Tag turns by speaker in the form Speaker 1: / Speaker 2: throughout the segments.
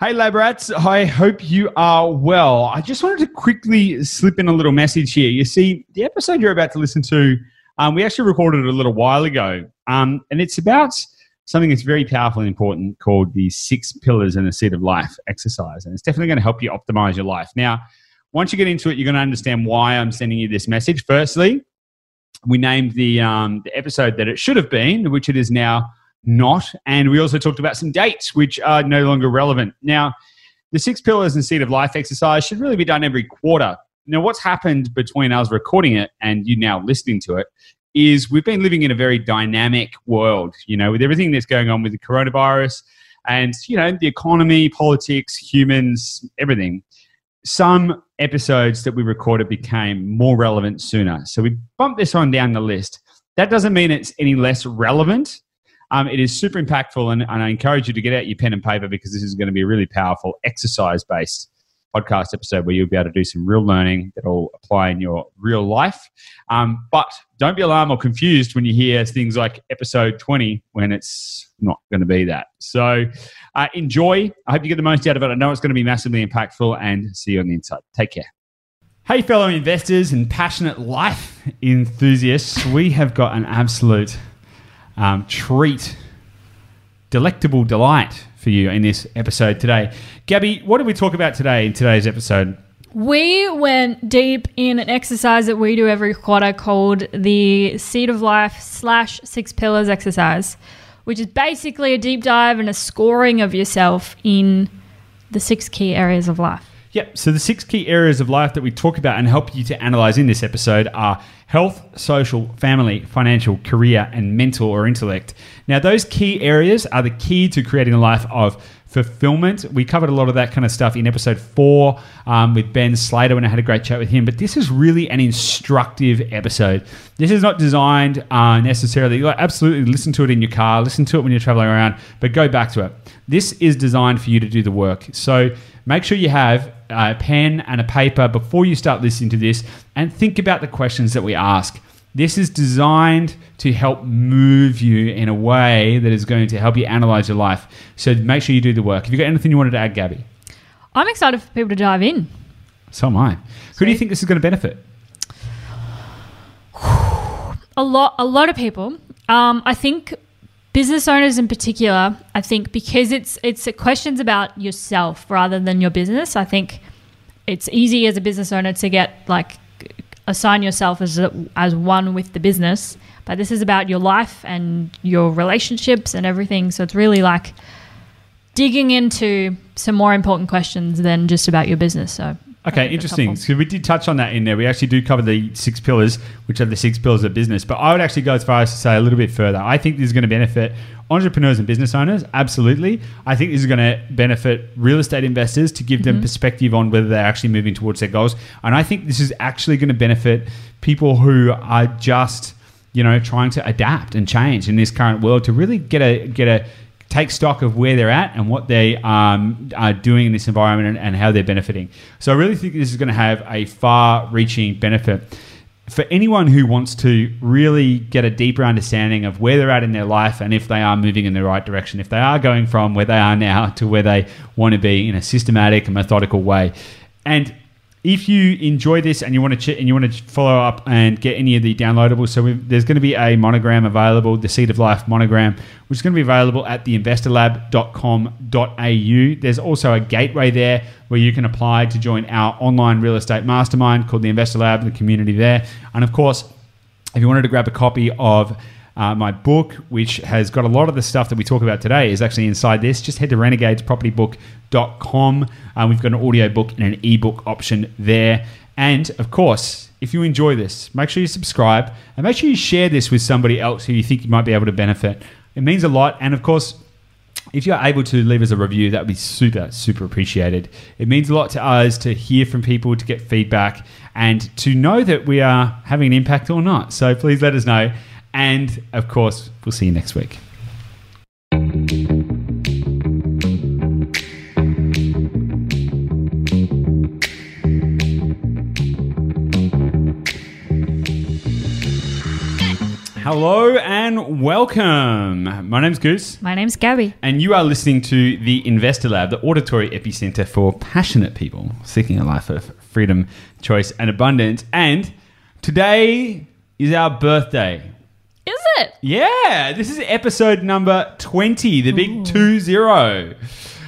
Speaker 1: Hey, lab rats. I hope you are well. I just wanted to quickly slip in a little message here. You see, the episode you're about to listen to, um, we actually recorded it a little while ago, um, and it's about something that's very powerful and important called the six pillars in the seed of life exercise. And it's definitely going to help you optimize your life. Now, once you get into it, you're going to understand why I'm sending you this message. Firstly, we named the, um, the episode that it should have been, which it is now not. And we also talked about some dates which are no longer relevant. Now, the six pillars and seed of life exercise should really be done every quarter. Now, what's happened between us recording it and you now listening to it is we've been living in a very dynamic world, you know, with everything that's going on with the coronavirus and, you know, the economy, politics, humans, everything. Some episodes that we recorded became more relevant sooner. So we bumped this on down the list. That doesn't mean it's any less relevant. Um, it is super impactful, and, and I encourage you to get out your pen and paper because this is going to be a really powerful exercise based podcast episode where you'll be able to do some real learning that'll apply in your real life. Um, but don't be alarmed or confused when you hear things like episode 20 when it's not going to be that. So uh, enjoy. I hope you get the most out of it. I know it's going to be massively impactful and see you on the inside. Take care. Hey, fellow investors and passionate life enthusiasts, we have got an absolute um, treat, delectable delight for you in this episode today. Gabby, what did we talk about today in today's episode?
Speaker 2: We went deep in an exercise that we do every quarter called the Seed of Life slash Six Pillars exercise, which is basically a deep dive and a scoring of yourself in the six key areas of life.
Speaker 1: Yep. So the six key areas of life that we talk about and help you to analyze in this episode are health, social, family, financial, career, and mental or intellect. Now, those key areas are the key to creating a life of fulfillment. We covered a lot of that kind of stuff in episode four um, with Ben Slater when I had a great chat with him. But this is really an instructive episode. This is not designed uh, necessarily, like, absolutely listen to it in your car, listen to it when you're traveling around, but go back to it. This is designed for you to do the work. So make sure you have a pen and a paper before you start listening to this and think about the questions that we ask. This is designed to help move you in a way that is going to help you analyze your life. So make sure you do the work. Have you got anything you wanted to add, Gabby?
Speaker 2: I'm excited for people to dive in.
Speaker 1: So am I. Who do you think this is going to benefit?
Speaker 2: A lot, a lot of people. Um, I think business owners in particular. I think because it's it's questions about yourself rather than your business. I think it's easy as a business owner to get like assign yourself as a, as one with the business, but this is about your life and your relationships and everything. So it's really like digging into some more important questions than just about your business. So
Speaker 1: Okay, interesting. So we did touch on that in there. We actually do cover the six pillars, which are the six pillars of business. But I would actually go as far as to say a little bit further. I think this is going to benefit entrepreneurs and business owners. Absolutely. I think this is going to benefit real estate investors to give them mm-hmm. perspective on whether they're actually moving towards their goals. And I think this is actually going to benefit people who are just you know trying to adapt and change in this current world to really get a get a take stock of where they're at and what they um, are doing in this environment and, and how they're benefiting. So I really think this is going to have a far-reaching benefit for anyone who wants to really get a deeper understanding of where they're at in their life and if they are moving in the right direction, if they are going from where they are now to where they want to be in a systematic and methodical way. And if you enjoy this and you want to ch- and you want to follow up and get any of the downloadables, so there's going to be a monogram available, the Seed of Life monogram, which is going to be available at theinvestorlab.com.au. There's also a gateway there where you can apply to join our online real estate mastermind called the Investor Lab, the community there. And of course, if you wanted to grab a copy of uh, my book, which has got a lot of the stuff that we talk about today, is actually inside this. Just head to renegadespropertybook.com. Uh, we've got an audio book and an ebook option there. And of course, if you enjoy this, make sure you subscribe and make sure you share this with somebody else who you think you might be able to benefit. It means a lot. And of course, if you're able to leave us a review, that would be super, super appreciated. It means a lot to us to hear from people, to get feedback, and to know that we are having an impact or not. So please let us know. And of course, we'll see you next week. Hello and welcome. My name's Goose,
Speaker 2: My name's Gabby.
Speaker 1: and you are listening to the Investor Lab, the auditory epicenter for passionate people seeking a life of freedom, choice, and abundance. And today is our birthday.
Speaker 2: It?
Speaker 1: Yeah, this is episode number 20, the big 2 0.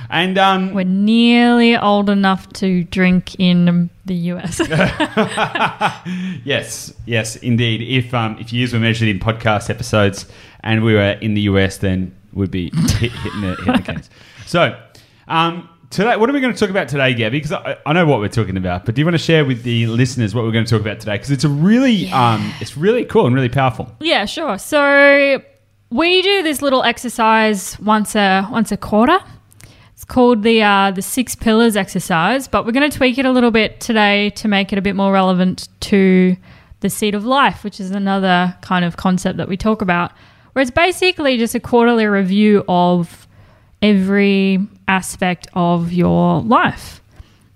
Speaker 1: And um,
Speaker 2: We're nearly old enough to drink in the US.
Speaker 1: yes, yes, indeed. If um, if years were measured in podcast episodes and we were in the US, then we'd be hit, hitting the hitting the cans. So, um, today, what are we going to talk about today, Gabby? Because I, I know what we're talking about, but do you want to share with the listeners what we're going to talk about today? Because it's a really, um, it's really cool and really powerful.
Speaker 2: yeah, sure. So we do this little exercise once a once a quarter. It's called the uh, the six pillars exercise, but we're going to tweak it a little bit today to make it a bit more relevant to the seed of life, which is another kind of concept that we talk about, where it's basically just a quarterly review of every aspect of your life.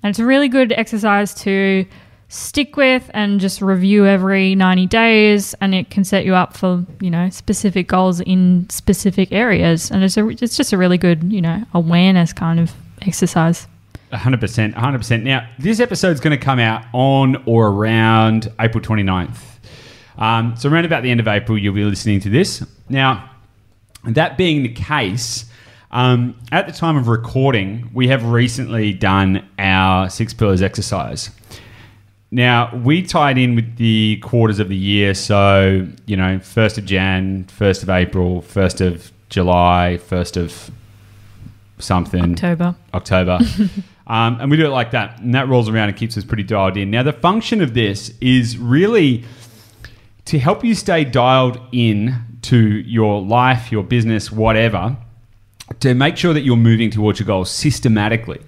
Speaker 2: And it's a really good exercise to stick with and just review every 90 days and it can set you up for, you know, specific goals in specific areas and it's a, it's just a really good, you know, awareness kind of exercise.
Speaker 1: 100%. 100%. Now, this episode's going to come out on or around April 29th. Um, so, around about the end of April, you'll be listening to this. Now, that being the case, um, at the time of recording, we have recently done our six pillars exercise. Now, we tied in with the quarters of the year. So, you know, 1st of Jan, 1st of April, 1st of July, 1st of something.
Speaker 2: October.
Speaker 1: October. um, and we do it like that. And that rolls around and keeps us pretty dialed in. Now, the function of this is really to help you stay dialed in to your life, your business, whatever, to make sure that you're moving towards your goals systematically.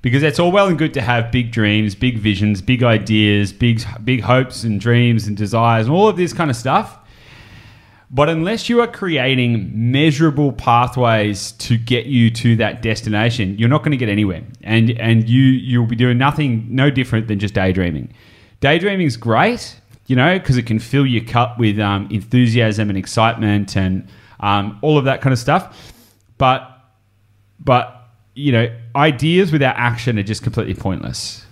Speaker 1: Because it's all well and good to have big dreams, big visions, big ideas, big big hopes and dreams and desires and all of this kind of stuff. But unless you are creating measurable pathways to get you to that destination, you're not going to get anywhere. And and you you'll be doing nothing no different than just daydreaming. Daydreaming is great, you know, because it can fill your cup with um, enthusiasm and excitement and um, all of that kind of stuff. But but you know, ideas without action are just completely pointless.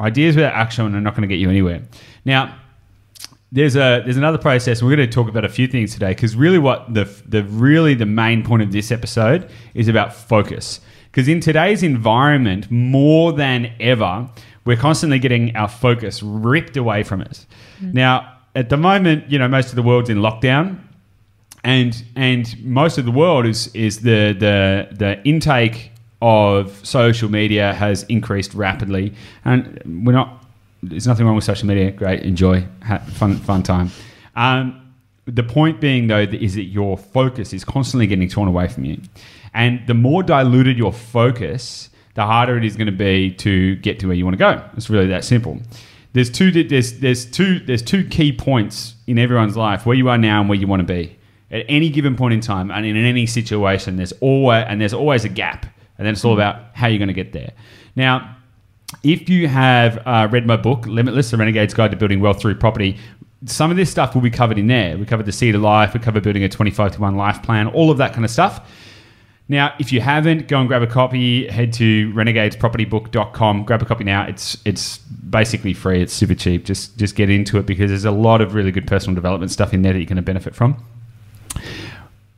Speaker 1: Ideas without action are not going to get you anywhere. Now, there's a there's another process. We're going to talk about a few things today because really, what the the really the main point of this episode is about focus. Because in today's environment, more than ever, we're constantly getting our focus ripped away from us. Mm. Now, at the moment, you know, most of the world's in lockdown, and and most of the world is is the the the intake of social media has increased rapidly, and we're not. There's nothing wrong with social media. Great, enjoy, have fun, fun time. Um, the point being, though, is that your focus is constantly getting torn away from you, and the more diluted your focus, the harder it is going to be to get to where you want to go. It's really that simple. There's two. There's there's two. There's two key points in everyone's life: where you are now and where you want to be at any given point in time, and in any situation. There's always and there's always a gap, and then it's all about how you're going to get there. Now, if you have uh, read my book, Limitless: The Renegade's Guide to Building Wealth Through Property, some of this stuff will be covered in there. We covered the seed of life, we covered building a 25 to 1 life plan, all of that kind of stuff. Now, if you haven't, go and grab a copy. Head to renegadespropertybook.com. Grab a copy now. It's it's basically free. It's super cheap. Just just get into it because there's a lot of really good personal development stuff in there that you're going to benefit from.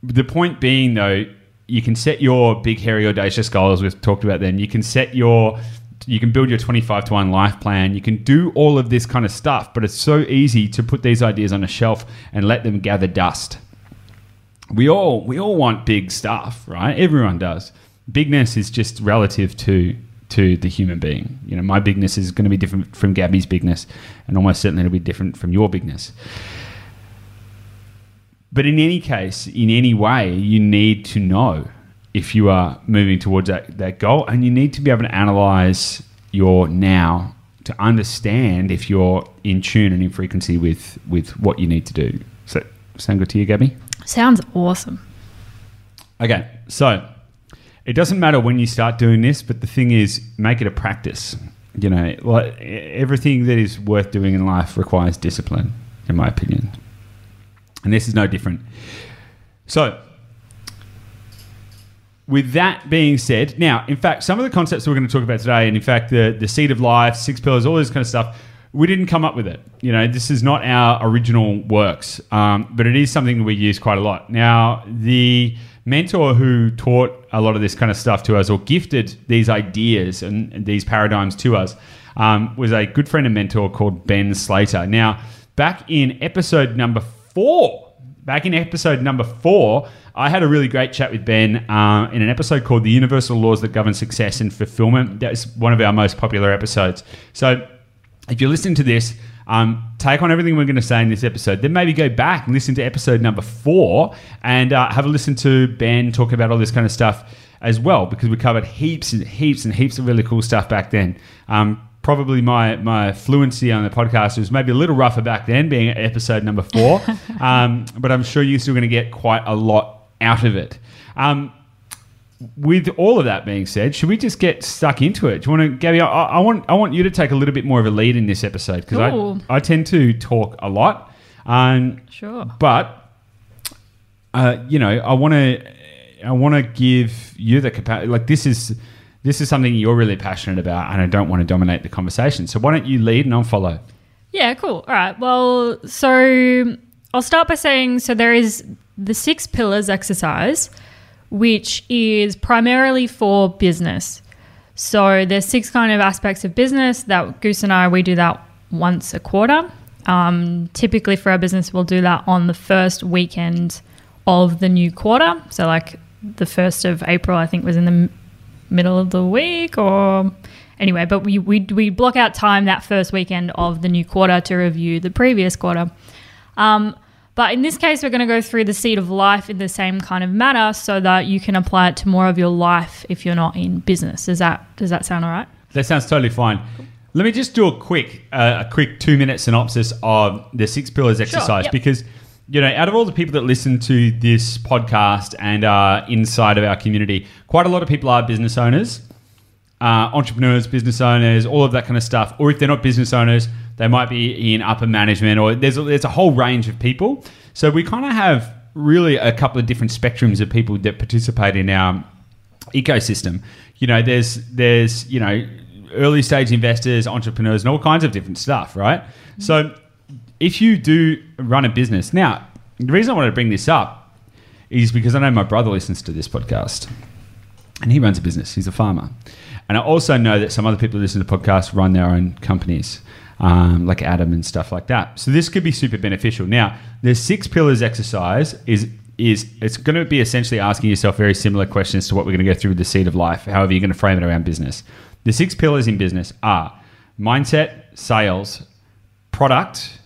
Speaker 1: The point being, though, you can set your big, hairy, audacious goals. We've talked about them. You can set your you can build your 25 to 1 life plan. You can do all of this kind of stuff, but it's so easy to put these ideas on a shelf and let them gather dust. We all we all want big stuff, right? Everyone does. Bigness is just relative to to the human being. You know, my bigness is going to be different from Gabby's bigness, and almost certainly it'll be different from your bigness. But in any case, in any way, you need to know if you are moving towards that, that goal, and you need to be able to analyze your now to understand if you're in tune and in frequency with with what you need to do. So, sound good to you, Gabby?
Speaker 2: Sounds awesome.
Speaker 1: Okay, so it doesn't matter when you start doing this, but the thing is, make it a practice. You know, like everything that is worth doing in life requires discipline, in my opinion. And this is no different. So, with that being said, now, in fact, some of the concepts we're going to talk about today, and in fact, the, the seed of life, six pillars, all this kind of stuff, we didn't come up with it. You know, this is not our original works, um, but it is something that we use quite a lot. Now, the mentor who taught a lot of this kind of stuff to us or gifted these ideas and, and these paradigms to us um, was a good friend and mentor called Ben Slater. Now, back in episode number four, back in episode number four, I had a really great chat with Ben uh, in an episode called The Universal Laws That Govern Success and Fulfillment. That's one of our most popular episodes. So if you're listening to this, um, take on everything we're going to say in this episode. Then maybe go back and listen to episode number four and uh, have a listen to Ben talk about all this kind of stuff as well, because we covered heaps and heaps and heaps of really cool stuff back then. Um, probably my my fluency on the podcast was maybe a little rougher back then, being episode number four. um, but I'm sure you're still going to get quite a lot out of it. Um, with all of that being said, should we just get stuck into it? Do you want to, Gabby? I, I want I want you to take a little bit more of a lead in this episode because. I I tend to talk a lot, um,
Speaker 2: Sure.
Speaker 1: but uh, you know I want to I want to give you the capacity. Like this is this is something you're really passionate about, and I don't want to dominate the conversation. So why don't you lead and I'll follow?
Speaker 2: Yeah, cool. All right. Well, so I'll start by saying so there is the six pillars exercise, which is primarily for business. So there's six kind of aspects of business that Goose and I we do that once a quarter. Um, typically for our business, we'll do that on the first weekend of the new quarter. So like the first of April, I think was in the middle of the week or anyway, but we, we, we block out time that first weekend of the new quarter to review the previous quarter. Um, but in this case, we're going to go through the seed of life in the same kind of manner so that you can apply it to more of your life if you're not in business. Does that, does that sound all right?
Speaker 1: That sounds totally fine. Let me just do a quick, uh, a quick two minute synopsis of the six pillars exercise
Speaker 2: yep.
Speaker 1: because, you know, out of all the people that listen to this podcast and are inside of our community, quite a lot of people are business owners, uh, entrepreneurs, business owners, all of that kind of stuff. Or if they're not business owners, they might be in upper management, or there's a, there's a whole range of people. So we kind of have really a couple of different spectrums of people that participate in our ecosystem. You know, there's there's you know early stage investors, entrepreneurs, and all kinds of different stuff, right? So if you do run a business, now the reason I wanted to bring this up is because I know my brother listens to this podcast, and he runs a business. He's a farmer, and I also know that some other people who listen to podcasts run their own companies. Um, like Adam and stuff like that. So this could be super beneficial. Now, the six pillars exercise is is it's going to be essentially asking yourself very similar questions to what we're going to go through with the seed of life. However, you're going to frame it around business. The six pillars in business are mindset, sales, product,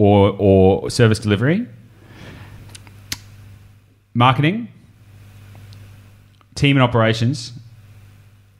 Speaker 1: or or service delivery, marketing, team and operations,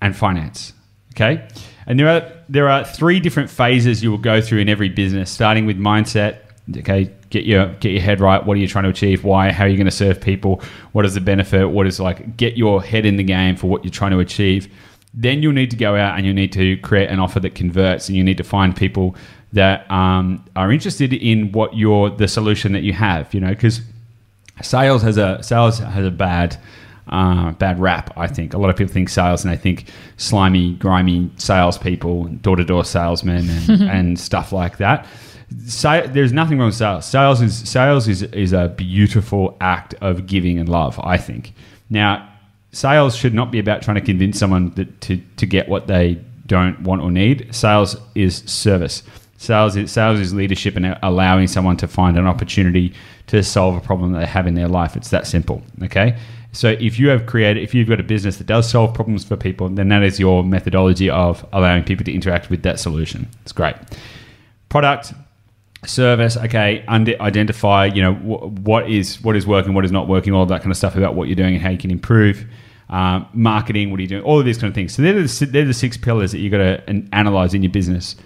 Speaker 1: and finance. Okay, and there are there are three different phases you will go through in every business, starting with mindset. Okay, get your get your head right. What are you trying to achieve? Why? How are you going to serve people? What is the benefit? What is like? Get your head in the game for what you're trying to achieve. Then you'll need to go out and you need to create an offer that converts, and you need to find people that um, are interested in what your the solution that you have. You know, because sales has a sales has a bad uh, bad rap. I think a lot of people think sales and they think slimy, grimy salespeople, door to door salesmen, and, and stuff like that. Sa- there's nothing wrong with sales. Sales is sales is is a beautiful act of giving and love. I think. Now, sales should not be about trying to convince someone that to to get what they don't want or need. Sales is service. Sales is, sales is leadership and allowing someone to find an opportunity to solve a problem that they have in their life. It's that simple. Okay. So if you have created, if you've got a business that does solve problems for people, then that is your methodology of allowing people to interact with that solution. It's great. Product, service, okay, under, identify, you know, wh- what is what is working, what is not working, all that kind of stuff about what you're doing and how you can improve. Um, marketing, what are you doing? All of these kind of things. So they're the, they're the six pillars that you've got to analyze in your business.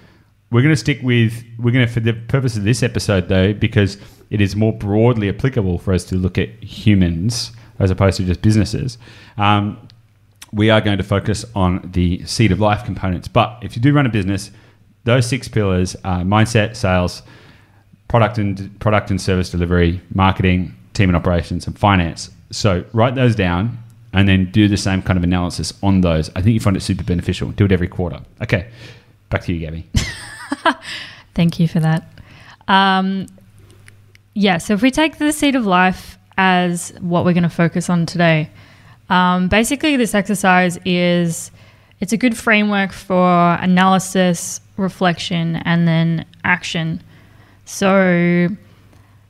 Speaker 1: We're going to stick with, we're going to, for the purpose of this episode though, because it is more broadly applicable for us to look at humans as opposed to just businesses. Um, we are going to focus on the seed of life components. But if you do run a business, those six pillars are mindset, sales, product and product and service delivery, marketing, team and operations, and finance. So write those down and then do the same kind of analysis on those. I think you find it super beneficial. Do it every quarter. Okay, back to you, Gabby.
Speaker 2: Thank you for that. Um, yeah, so if we take the seed of life as what we're going to focus on today, um, basically this exercise is it's a good framework for analysis, reflection, and then action. So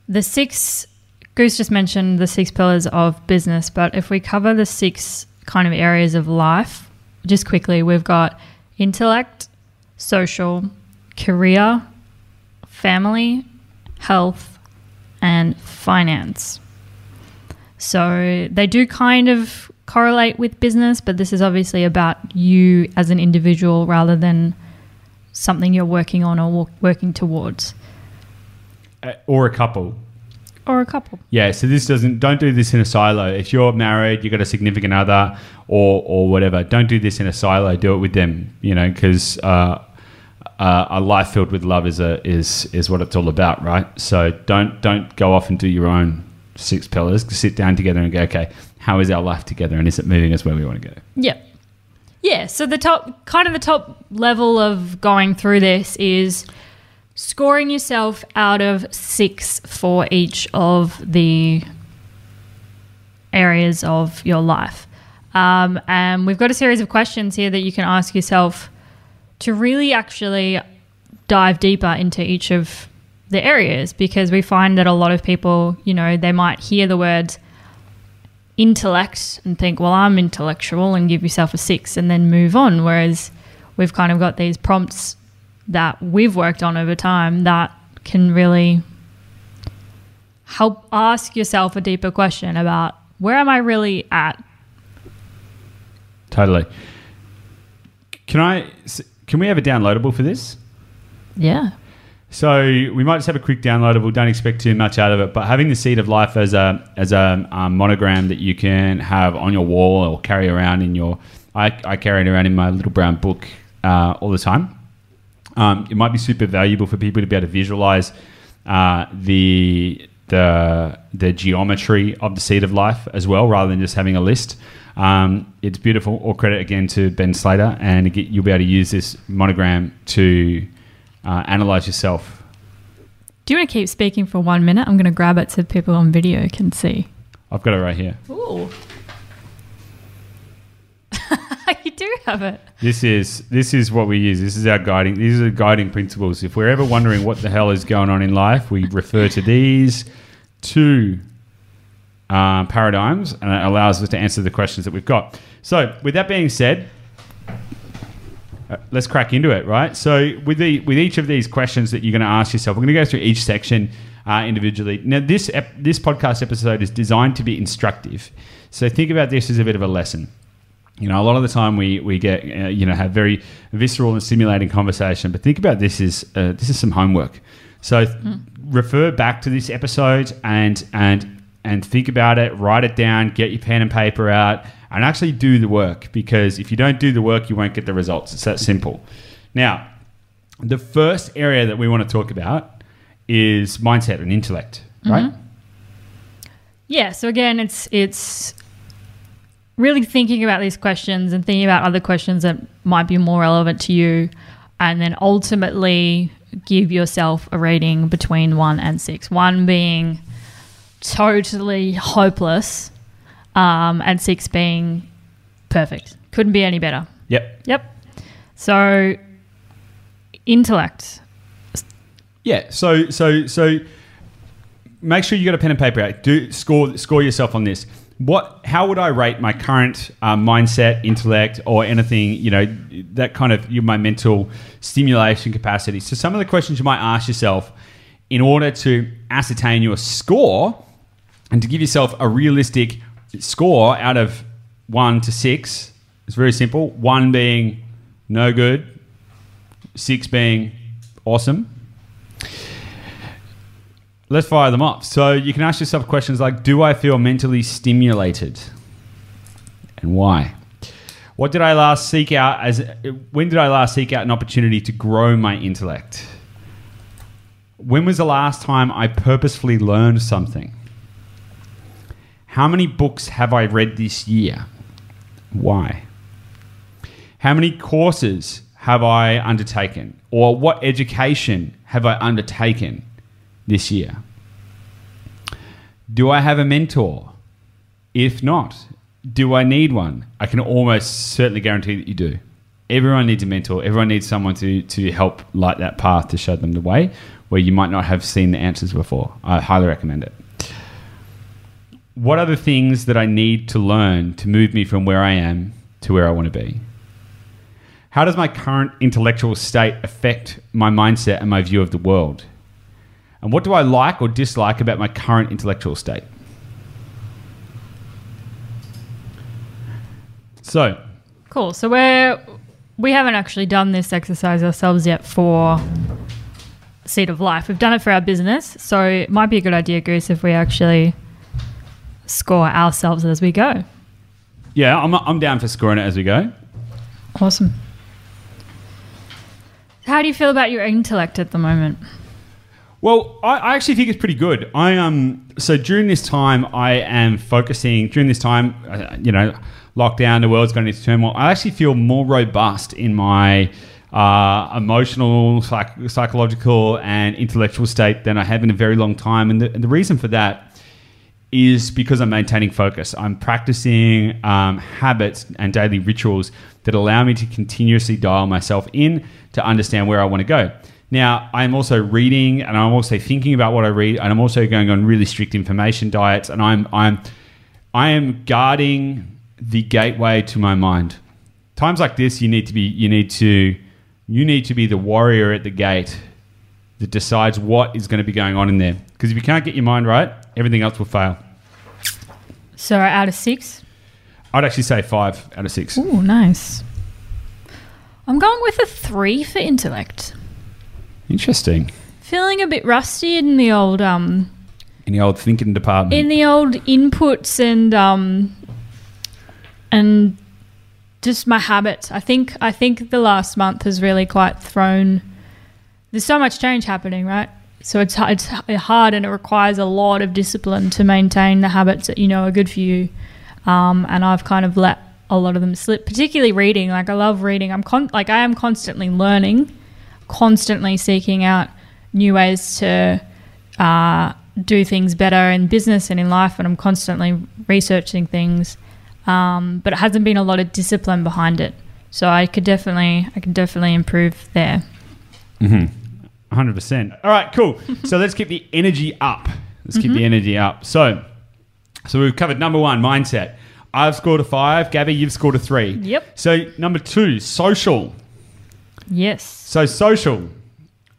Speaker 2: the six Goose just mentioned the six pillars of business, but if we cover the six kind of areas of life, just quickly, we've got intellect, social, career, family, health, and finance. So they do kind of correlate with business, but this is obviously about you as an individual rather than something you're working on or working towards.
Speaker 1: Uh, or a couple.
Speaker 2: Or a couple.
Speaker 1: Yeah, so this doesn't don't do this in a silo. If you're married, you've got a significant other or or whatever, don't do this in a silo. Do it with them, you know, because uh, uh, a life filled with love is a is is what it's all about, right? So don't don't go off and do your own six pillars. Sit down together and go, okay, how is our life together, and is it moving us where we want to go?
Speaker 2: Yeah, yeah. So the top kind of the top level of going through this is scoring yourself out of six for each of the areas of your life. Um, and we've got a series of questions here that you can ask yourself to really actually dive deeper into each of the areas because we find that a lot of people, you know, they might hear the words intellect and think, well, I'm intellectual and give yourself a six and then move on. Whereas we've kind of got these prompts that we've worked on over time that can really help ask yourself a deeper question about where am I really at?
Speaker 1: Totally. Can I? Can we have a downloadable for this?
Speaker 2: Yeah.
Speaker 1: So we might just have a quick downloadable. Don't expect too much out of it, but having the seed of life as a as a um, monogram that you can have on your wall or carry around in your. I, I carry it around in my little brown book uh, all the time. Um, it might be super valuable for people to be able to visualize uh, the the the geometry of the seed of life as well, rather than just having a list. Um, it's beautiful. All credit again to Ben Slater, and you'll be able to use this monogram to uh, analyze yourself.
Speaker 2: Do you want to keep speaking for one minute? I'm going to grab it so people on video can see.
Speaker 1: I've got it right here.
Speaker 2: Ooh. you do have it.
Speaker 1: This is this is what we use. This is our guiding. These are the guiding principles. If we're ever wondering what the hell is going on in life, we refer to these two uh, paradigms, and it allows us to answer the questions that we've got. So, with that being said, uh, let's crack into it. Right. So, with the with each of these questions that you're going to ask yourself, we're going to go through each section uh, individually. Now, this ep- this podcast episode is designed to be instructive. So, think about this as a bit of a lesson you know, a lot of the time we we get uh, you know have very visceral and stimulating conversation. But think about this is uh, this is some homework. So mm. refer back to this episode and and and think about it. Write it down. Get your pen and paper out and actually do the work. Because if you don't do the work, you won't get the results. It's that simple. Now, the first area that we want to talk about is mindset and intellect, right? Mm-hmm.
Speaker 2: Yeah. So again, it's it's really thinking about these questions and thinking about other questions that might be more relevant to you, and then ultimately give yourself a rating between one and six. One being totally hopeless, um, and six being perfect. Couldn't be any better.
Speaker 1: Yep.
Speaker 2: Yep. So, intellect.
Speaker 1: Yeah. So so so make sure you got a pen and paper out. Do score score yourself on this what how would I rate my current uh, mindset, intellect, or anything you know that kind of you my mental stimulation capacity? So some of the questions you might ask yourself in order to ascertain your score and to give yourself a realistic score out of one to six. It's very simple. One being no good, six being awesome let's fire them off. So you can ask yourself questions like Do I feel mentally stimulated? And why? What did I last seek out as when did I last seek out an opportunity to grow my intellect? When was the last time I purposefully learned something? How many books have I read this year? Why? How many courses have I undertaken? Or what education have I undertaken this year? Do I have a mentor? If not, do I need one? I can almost certainly guarantee that you do. Everyone needs a mentor. Everyone needs someone to, to help light that path to show them the way where you might not have seen the answers before. I highly recommend it. What are the things that I need to learn to move me from where I am to where I want to be? How does my current intellectual state affect my mindset and my view of the world? And what do I like or dislike about my current intellectual state? So,
Speaker 2: Cool. So we're we haven't actually done this exercise ourselves yet for Seed of Life. We've done it for our business, so it might be a good idea, Goose, if we actually score ourselves as we go.
Speaker 1: yeah, I'm, I'm down for scoring it as we go.
Speaker 2: Awesome. How do you feel about your intellect at the moment?
Speaker 1: Well, I, I actually think it's pretty good. I um so during this time I am focusing during this time uh, you know lockdown the world's going into turmoil. I actually feel more robust in my uh, emotional, psych- psychological, and intellectual state than I have in a very long time. And the, and the reason for that is because I'm maintaining focus. I'm practicing um, habits and daily rituals that allow me to continuously dial myself in to understand where I want to go. Now, I'm also reading and I'm also thinking about what I read, and I'm also going on really strict information diets, and I'm I'm I am guarding the gateway to my mind. Times like this, you need to be you need to you need to be the warrior at the gate that decides what is going to be going on in there. Because if you can't get your mind right, everything else will fail.
Speaker 2: So out of six.
Speaker 1: I'd actually say five out of six.
Speaker 2: Ooh, nice. I'm going with a three for intellect.
Speaker 1: Interesting.
Speaker 2: Feeling a bit rusty in the old um
Speaker 1: In the old thinking department.
Speaker 2: in the old inputs and um and just my habits. I think I think the last month has really quite thrown. There's so much change happening, right? So it's it's hard and it requires a lot of discipline to maintain the habits that you know are good for you. Um, and I've kind of let a lot of them slip, particularly reading. Like I love reading. I'm con- like I am constantly learning, constantly seeking out new ways to uh, do things better in business and in life, and I'm constantly researching things. Um, but it hasn't been a lot of discipline behind it. So I could definitely, I can definitely improve there.
Speaker 1: Hundred percent. All right, cool. so let's keep the energy up. Let's keep the mm-hmm. energy up. So, so we've covered number one, mindset. I've scored a five. Gabby, you've scored a three.
Speaker 2: Yep.
Speaker 1: So number two, social.
Speaker 2: Yes.
Speaker 1: So social,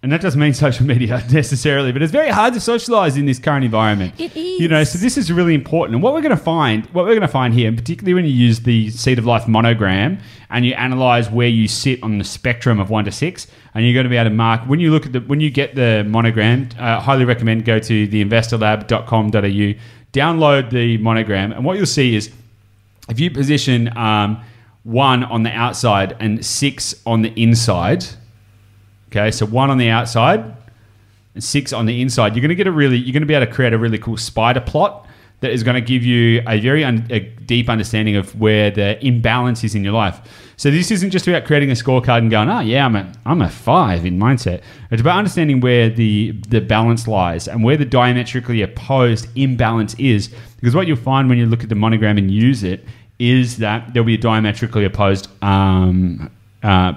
Speaker 1: and that doesn't mean social media necessarily, but it's very hard to socialize in this current environment.
Speaker 2: It
Speaker 1: You know, so this is really important. And what we're going to find, what we're going to find here, and particularly when you use the Seed of Life monogram and you analyze where you sit on the spectrum of one to six, and you're going to be able to mark when you look at the when you get the monogram. Uh, highly recommend go to theinvestorlab.com.au, download the monogram, and what you'll see is if you position um, one on the outside and six on the inside, okay, so one on the outside and six on the inside, you're going to get a really, you're going to be able to create a really cool spider plot that is going to give you a very un, a deep understanding of where the imbalance is in your life. So this isn't just about creating a scorecard and going, oh yeah, I'm a, I'm a five in mindset. It's about understanding where the the balance lies and where the diametrically opposed imbalance is. Because what you'll find when you look at the monogram and use it is that there'll be a diametrically opposed um, uh,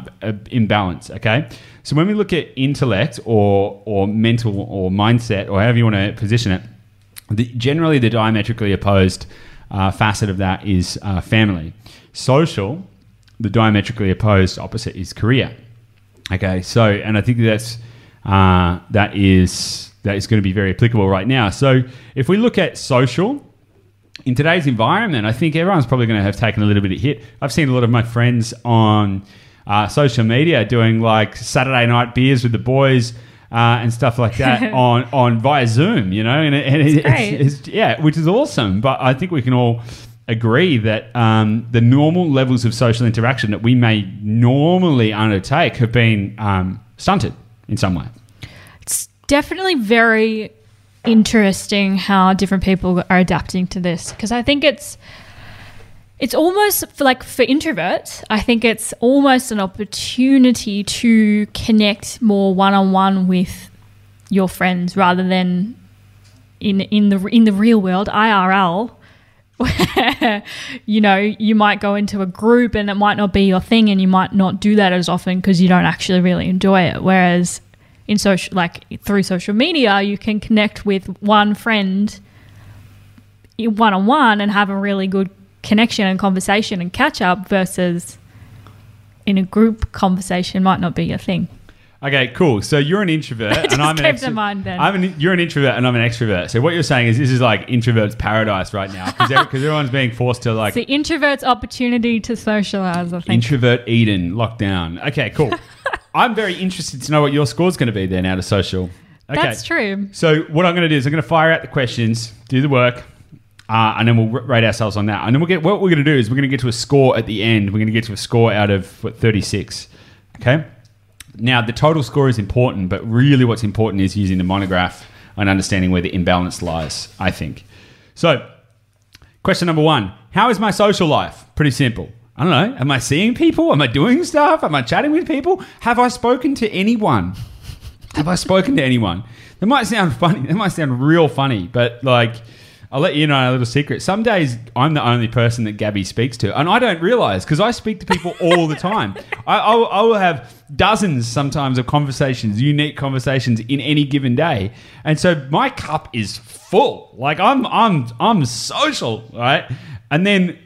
Speaker 1: imbalance. Okay, so when we look at intellect or or mental or mindset or however you want to position it, the, generally the diametrically opposed uh, facet of that is uh, family. Social, the diametrically opposed opposite is career. Okay, so and I think that's uh, that is that is going to be very applicable right now. So if we look at social, in today's environment, I think everyone's probably going to have taken a little bit of hit. I've seen a lot of my friends on uh, social media doing like Saturday night beers with the boys. Uh, and stuff like that on, on via Zoom, you know, and, it, and it- it's, it's, yeah, which is awesome. But I think we can all agree that um, the normal levels of social interaction that we may normally undertake have been um, stunted in some way.
Speaker 2: It's definitely very interesting how different people are adapting to this because I think it's it's almost for like for introverts, I think it's almost an opportunity to connect more one on one with your friends rather than in in the in the real world IRL where you know you might go into a group and it might not be your thing and you might not do that as often because you don't actually really enjoy it. Whereas in social like through social media you can connect with one friend one on one and have a really good connection and conversation and catch up versus in a group conversation might not be your thing
Speaker 1: Okay, cool. So you're an introvert, and I'm an
Speaker 2: kept
Speaker 1: extro-
Speaker 2: in mind then.
Speaker 1: I'm an, you're an introvert, and I'm an extrovert. So what you're saying is this is like introvert's paradise right now because everyone's being forced to like
Speaker 2: it's the introvert's opportunity to socialize I think
Speaker 1: introvert Eden lockdown. Okay, cool. I'm very interested to know what your score's going to be then out of social. Okay.
Speaker 2: that's true
Speaker 1: So what I'm going to do is I'm going to fire out the questions, do the work, uh, and then we'll rate ourselves on that. And then we'll get what we're going to do is we're going to get to a score at the end. We're going to get to a score out of what, 36. Okay. Now the total score is important, but really what's important is using the monograph and understanding where the imbalance lies. I think. So, question number one: How is my social life? Pretty simple. I don't know. Am I seeing people? Am I doing stuff? Am I chatting with people? Have I spoken to anyone? Have I spoken to anyone? That might sound funny. That might sound real funny, but like, I'll let you know a little secret. Some days I'm the only person that Gabby speaks to, and I don't realize because I speak to people all the time. I, I, will, I will have dozens sometimes of conversations, unique conversations in any given day, and so my cup is full. Like I'm, I'm, I'm social, right? And then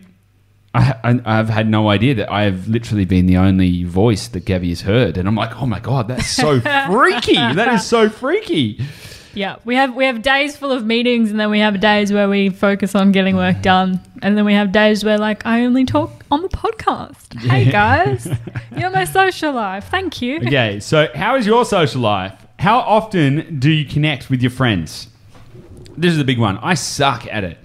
Speaker 1: I, I, I've had no idea that I have literally been the only voice that Gabby has heard, and I'm like, oh my god, that's so freaky. That is so freaky.
Speaker 2: Yeah, we have we have days full of meetings, and then we have days where we focus on getting work mm. done, and then we have days where like I only talk on the podcast. Hey guys, you're my social life. Thank you.
Speaker 1: Okay, so how is your social life? How often do you connect with your friends? This is a big one. I suck at it.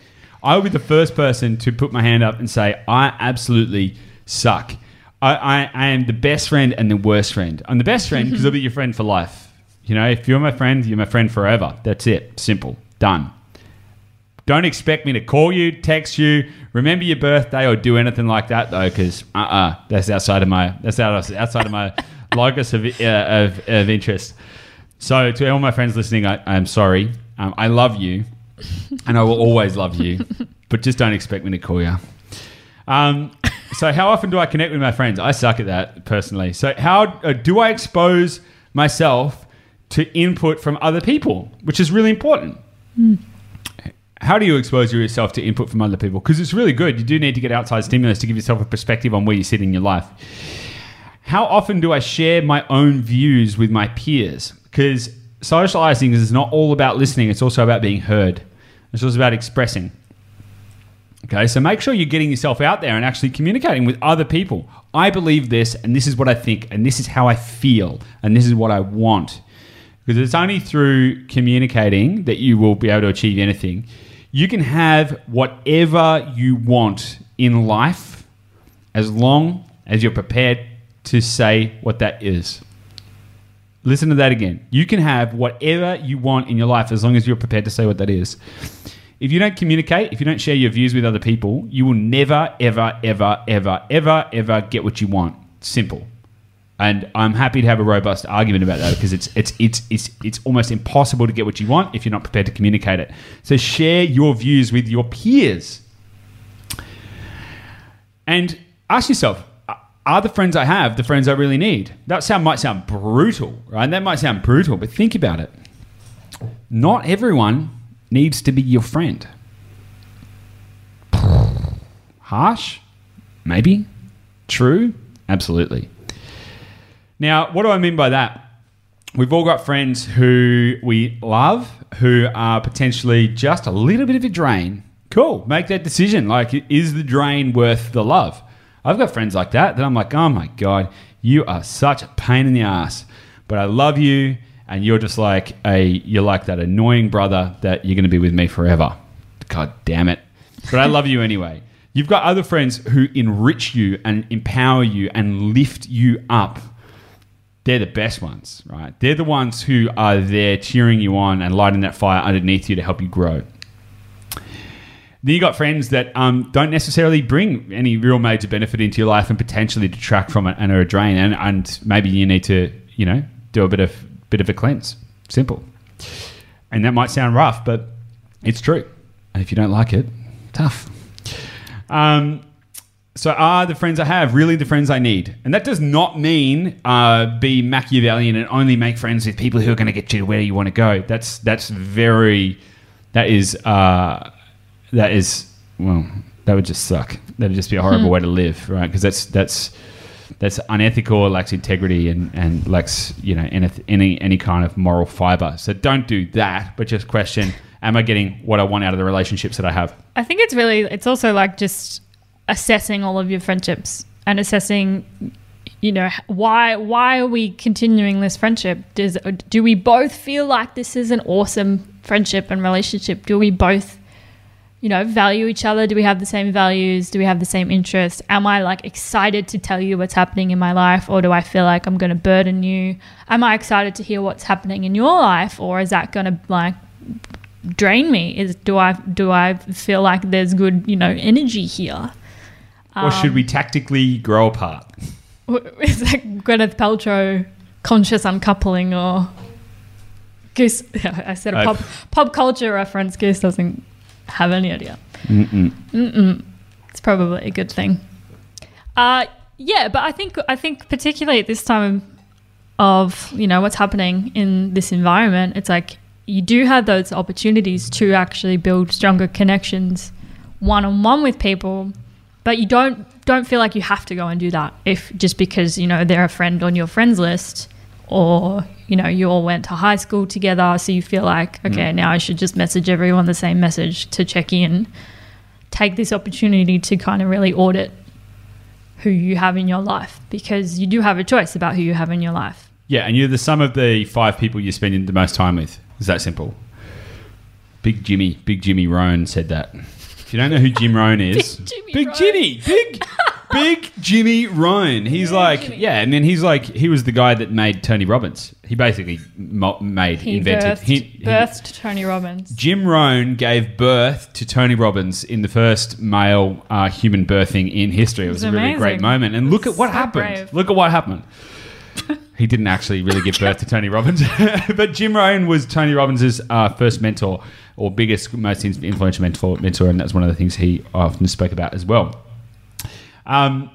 Speaker 1: I will be the first person to put my hand up and say, I absolutely suck. I, I, I am the best friend and the worst friend. I'm the best friend because I'll be your friend for life. You know, if you're my friend, you're my friend forever. That's it. Simple. Done. Don't expect me to call you, text you, remember your birthday, or do anything like that though, because uh uh that's outside of my that's out outside of my locus of, uh, of of interest. So to all my friends listening, I, I'm sorry. Um, I love you, and I will always love you, but just don't expect me to call you. Um, so how often do I connect with my friends? I suck at that personally. So how uh, do I expose myself to input from other people, which is really important? How do you expose yourself to input from other people? Because it's really good. You do need to get outside stimulus to give yourself a perspective on where you sit in your life. How often do I share my own views with my peers? Because socializing is not all about listening, it's also about being heard. It's also about expressing. Okay, so make sure you're getting yourself out there and actually communicating with other people. I believe this, and this is what I think, and this is how I feel, and this is what I want. Because it's only through communicating that you will be able to achieve anything. You can have whatever you want in life as long as you're prepared to say what that is. Listen to that again. You can have whatever you want in your life as long as you're prepared to say what that is. If you don't communicate, if you don't share your views with other people, you will never, ever, ever, ever, ever, ever get what you want. Simple. And I'm happy to have a robust argument about that because it's it's it's it's it's almost impossible to get what you want if you're not prepared to communicate it. So share your views with your peers. And ask yourself, are the friends I have the friends I really need? That sound might sound brutal, right? That might sound brutal, but think about it. Not everyone needs to be your friend. Harsh? Maybe. True? Absolutely. Now, what do I mean by that? We've all got friends who we love, who are potentially just a little bit of a drain. Cool, make that decision. Like, is the drain worth the love? I've got friends like that that I'm like, oh my God, you are such a pain in the ass, but I love you, and you're just like a, you're like that annoying brother that you're going to be with me forever. God damn it. But I love you anyway. You've got other friends who enrich you and empower you and lift you up they're the best ones, right? They're the ones who are there cheering you on and lighting that fire underneath you to help you grow. Then you got friends that um, don't necessarily bring any real major benefit into your life and potentially detract from it and are a drain. And, and maybe you need to, you know, do a bit of bit of a cleanse. Simple. And that might sound rough, but it's true. And if you don't like it, tough. Um, so are the friends I have really the friends I need? And that does not mean uh, be Machiavellian and only make friends with people who are going to get you to where you want to go. That's that's very that is uh, that is well that would just suck. That would just be a horrible way to live, right? Because that's that's that's unethical, lacks integrity, and and lacks you know any any any kind of moral fiber. So don't do that, but just question: Am I getting what I want out of the relationships that I have?
Speaker 2: I think it's really it's also like just assessing all of your friendships and assessing you know why why are we continuing this friendship? Does do we both feel like this is an awesome friendship and relationship? Do we both you know value each other? Do we have the same values? Do we have the same interests? Am i like excited to tell you what's happening in my life or do i feel like i'm going to burden you? Am i excited to hear what's happening in your life or is that going to like drain me? Is do i do i feel like there's good you know energy here
Speaker 1: or should we tactically grow apart?
Speaker 2: Is that Gwyneth Paltrow conscious uncoupling or Goose? I said a pop, pop culture reference. Goose doesn't have any idea. Mm-mm. Mm-mm. It's probably a good thing. Uh, yeah, but I think I think particularly at this time of you know what's happening in this environment, it's like you do have those opportunities to actually build stronger connections one on one with people but you don't don't feel like you have to go and do that if just because you know they're a friend on your friends list or you know you all went to high school together. So you feel like okay mm. now i should just message everyone the same message to check in take this opportunity to kind of really audit who you have in your life because you do have a choice about who you have in your life.
Speaker 1: Yeah and you're the sum of the five people you're spending the most time with. Is that simple. Big jimmy big jimmy Rohn said that if you don't know who Jim Rohn is,
Speaker 2: Big Jimmy
Speaker 1: Big
Speaker 2: Rohn.
Speaker 1: Jimmy, big, big Jimmy Rohn. He's like,
Speaker 2: Jimmy.
Speaker 1: yeah, and then he's like, he was the guy that made Tony Robbins. He basically mo- made,
Speaker 2: he
Speaker 1: invented,
Speaker 2: birthed,
Speaker 1: he- he-
Speaker 2: birthed Tony Robbins
Speaker 1: Jim Rohn gave birth to Tony Robbins in the first male uh, human birthing in history. It was
Speaker 2: It's
Speaker 1: a really great moment. And look at what
Speaker 2: So
Speaker 1: happened.
Speaker 2: brave.
Speaker 1: Look at what happened. he didn't actually really give birth to Tony Robbins, but Jim Rohn was Tony Robbins' uh, first mentor or biggest, most influential mentor, mentor, and that's one of the things he often spoke about as well. Um,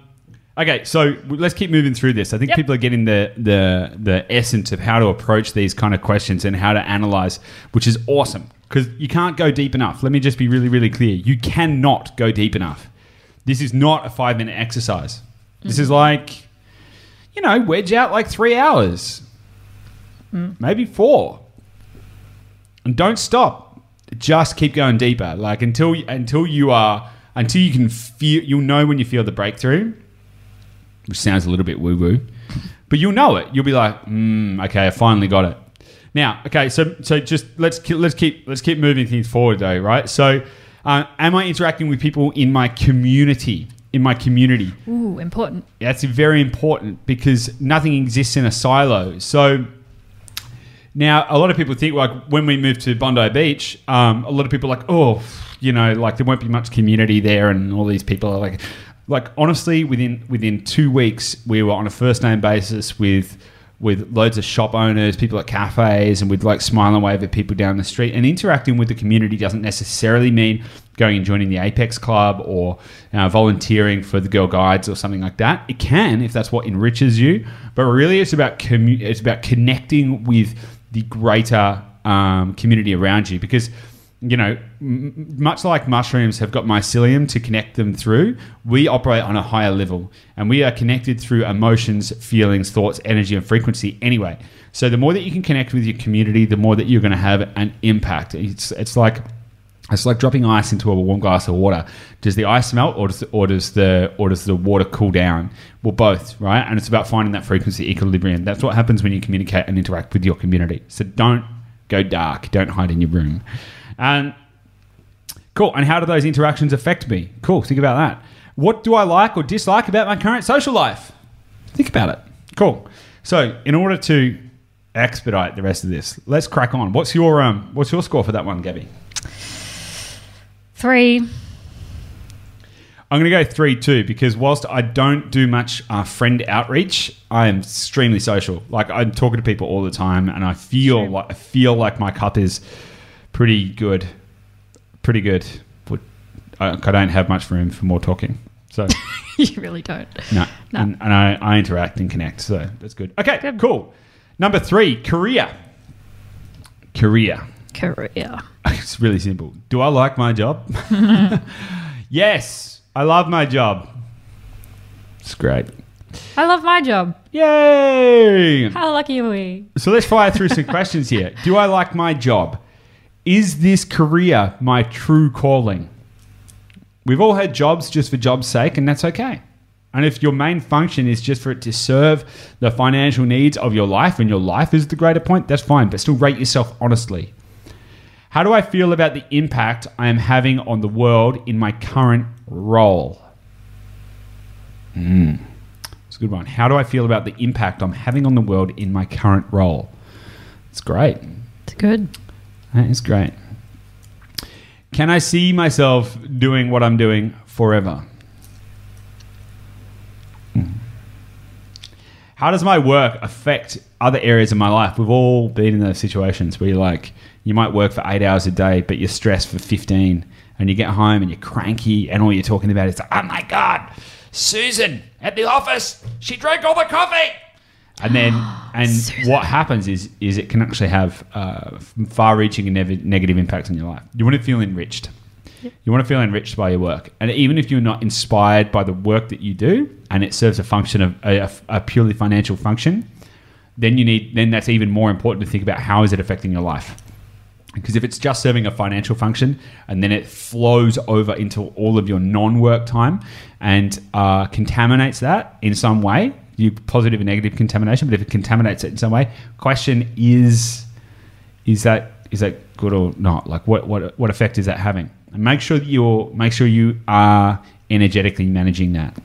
Speaker 1: okay, so let's keep moving through this. I think
Speaker 2: Yep.
Speaker 1: people are getting the, the the essence of how to approach these kind of questions and how to analyze, which is awesome because you can't go deep enough. Let me just be really, really clear. You cannot go deep enough. This is not a five minute exercise. This is like, you know, wedge out like three hours, maybe four, and don't stop. Just keep going deeper. Like until until you are until you can feel. You'll know when you feel the breakthrough, which sounds a little bit woo woo, but you'll know it. You'll be like, mm, okay, I finally got it. Now, okay, so so just let's let's keep let's keep moving things forward though, right? So, uh, am I interacting with people in my community? In my community,
Speaker 2: ooh important Yeah,
Speaker 1: that's very important because nothing exists in a silo. So now a lot of people think like when we moved to Bondi Beach, um, a lot of people are like, oh, you know, like there won't be much community there, and all these people are like, like honestly, within within two weeks, we were on a first name basis with with loads of shop owners, people at cafes, and we'd like smile and wave at people down the street. And interacting with the community doesn't necessarily mean going and joining the Apex Club or uh, volunteering for the Girl Guides or something like that. It can if that's what enriches you, but really it's about commu- it's about connecting with the greater um, community around you because you know, m- much like mushrooms have got mycelium to connect them through, we operate on a higher level and we are connected through emotions, feelings, thoughts, energy, and frequency anyway. So the more that you can connect with your community, the more that you're going to have an impact. It's, it's like it's like dropping ice into a warm glass of water. Does the ice melt, or does the, or does the or does the water cool down? Well, both, right? And it's about finding that frequency equilibrium. That's what happens when you communicate and interact with your community. So don't go dark. Don't hide in your room. And cool. And how do those interactions affect me? Cool. Think about that. What do I like or dislike about my current social life? Think about it. Cool. So, in order to expedite the rest of this, let's crack on. What's your um? What's your score for that one, Gabby?
Speaker 2: Three.
Speaker 1: I'm going to go three two because whilst I don't do much uh, friend outreach, I am extremely social. Like I'm talking to people all the time, and I feel
Speaker 2: Sure.
Speaker 1: like I feel like my cup is pretty good, pretty good. I, I don't have much room for more talking. So
Speaker 2: you really don't.
Speaker 1: no,
Speaker 2: No.
Speaker 1: and, and I, I interact and connect. So that's good. Okay,
Speaker 2: Good.
Speaker 1: cool. Number three, career. Career.
Speaker 2: Career.
Speaker 1: It's really simple. Do I like my job? yes, I love my job. It's great.
Speaker 2: I love my job.
Speaker 1: Yay!
Speaker 2: How lucky are we?
Speaker 1: So let's fire through some questions here. Do I like my job? Is this career my true calling? We've all had jobs just for job's sake, and that's okay. And if your main function is just for it to serve the financial needs of your life and your life is the greater point, that's fine, but still rate yourself honestly. How do I feel about the impact I am having on the world in my current role? Hmm. It's a good one. How do I feel about the impact I'm having on the world in my current role? It's great.
Speaker 2: It's good.
Speaker 1: That is great. Can I see myself doing what I'm doing forever? Hmm. How does my work affect other areas of my life? We've all been in those situations where you're like, you might work for eight hours a day, but you're stressed for 15, and you get home and you're cranky, and all you're talking about is, oh my God, Susan at the office, she drank all the coffee. And then, and what happens is, is it can actually have uh, far-reaching and nev- negative impacts on your life. You want to feel enriched. You want to feel enriched by your work, and even if you're not inspired by the work that you do, and it serves a function of a, a purely financial function, then you need then that's even more important to think about how is it affecting your life. Because if it's just serving a financial function and then it flows over into all of your non-work time and uh, contaminates that in some way, you positive and negative contamination. But if it contaminates it in some way, question is is that is that good or not? Like what what what effect is that having? And make sure that you're make sure you are energetically managing that.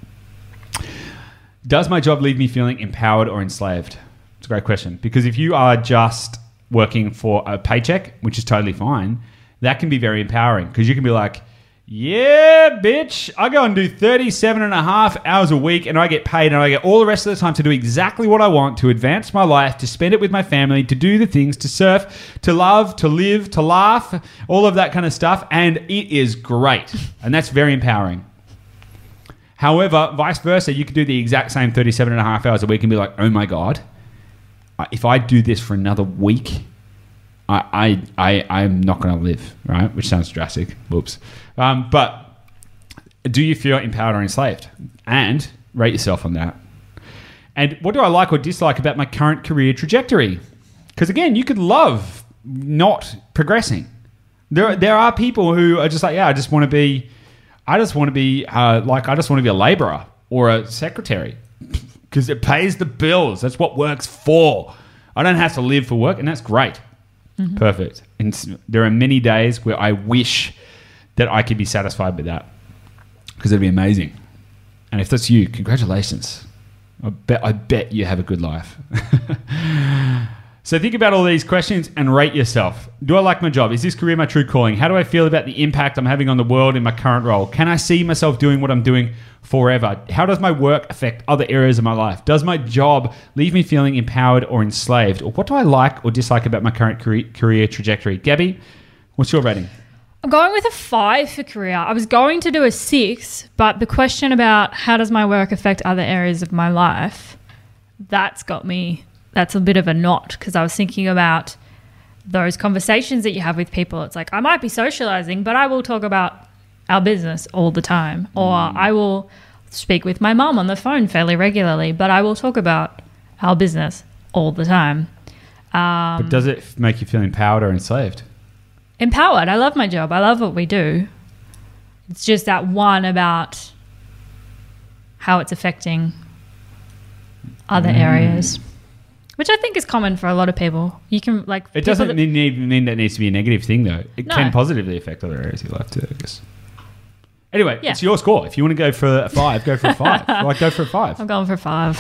Speaker 1: Does my job leave me feeling empowered or enslaved? It's a great question because if you are just working for a paycheck, which is totally fine, that can be very empowering because you can be like, yeah, bitch, I go and do 37 and a half hours a week and I get paid and I get all the rest of the time to do exactly what I want, to advance my life, to spend it with my family, to do the things, to surf, to love, to live, to laugh, all of that kind of stuff. And it is great. And that's very empowering. However, vice versa, you could do the exact same 37 and a half hours a week and be like, oh my God, if I do this for another week, I, I, I, I'm not going to live, right? Which sounds drastic. Whoops. Um, but do you feel empowered or enslaved? And rate yourself on that. And what do I like or dislike about my current career trajectory? Because again, you could love not progressing. There, there are people who are just like, yeah, I just want to be, I just want to be uh, like, I just want to be a laborer or a secretary because it pays the bills. That's what work's for. I don't have to live for work, and that's great. Mm-hmm. Perfect. And there are many days where I wish that I could be satisfied with that because it'd be amazing. And if that's you, congratulations. I bet I bet you have a good life. so think about all these questions and rate yourself. Do I like my job? Is this career my true calling? How do I feel about the impact I'm having on the world in my current role? Can I see myself doing what I'm doing forever? How does my work affect other areas of my life? Does my job leave me feeling empowered or enslaved? Or what do I like or dislike about my current career, trajectory? Gabby, what's your rating?
Speaker 2: I'm going with a five for career. I was going to do a six, but the question about how does my work affect other areas of my life, that's got me, that's a bit of a knot because I was thinking about those conversations that you have with people. It's like, I might be socializing, but I will talk about our business all the time. Or I will speak with my mom on the phone fairly regularly, but I will talk about our business all the time. Um,
Speaker 1: But does it make you feel empowered or enslaved?
Speaker 2: empowered. I love my job. I love what we do. It's just that one about how it's affecting other
Speaker 1: Mm.
Speaker 2: areas, which I think is common for a lot of people. You can like
Speaker 1: It doesn't
Speaker 2: that-
Speaker 1: need, mean that needs to be a negative thing, though. It
Speaker 2: No.
Speaker 1: can positively affect other areas of your life, too, I guess. Anyway,
Speaker 2: Yeah.
Speaker 1: it's your score. If you want to go for a five, go for a five. like, go for a five.
Speaker 2: I'm going for five.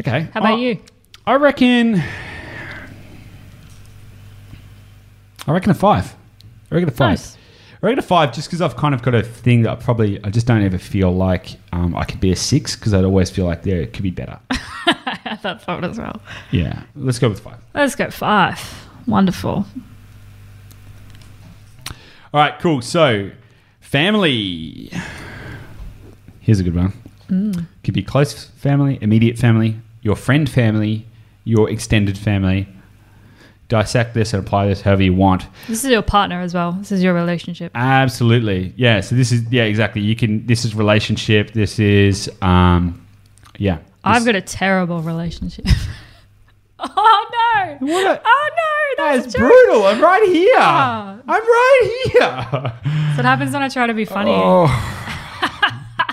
Speaker 1: Okay.
Speaker 2: How about
Speaker 1: Oh,
Speaker 2: you?
Speaker 1: I reckon. I reckon a five. I reckon a five.
Speaker 2: Nice.
Speaker 1: I reckon a five, just because I've kind of got a thing that I probably I just don't ever feel like um, I could be a six because I'd always feel like there it could be better.
Speaker 2: I thought five as well.
Speaker 1: yeah, let's go with five.
Speaker 2: Let's go five. Wonderful.
Speaker 1: All right, cool. So, family. Here's a good one. Could be close family, immediate family, your friend family, your extended family. Dissect this and apply this however you want.
Speaker 2: This is your partner as well. This is your relationship.
Speaker 1: Absolutely. Yeah. So this is yeah, exactly. You can this is relationship. This is um yeah.
Speaker 2: I've got a terrible relationship. oh no!
Speaker 1: What a-
Speaker 2: oh no! That's,
Speaker 1: That's brutal. I'm right here.
Speaker 2: Ah.
Speaker 1: I'm right here.
Speaker 2: That's what happens when I try to be funny.
Speaker 1: Oh.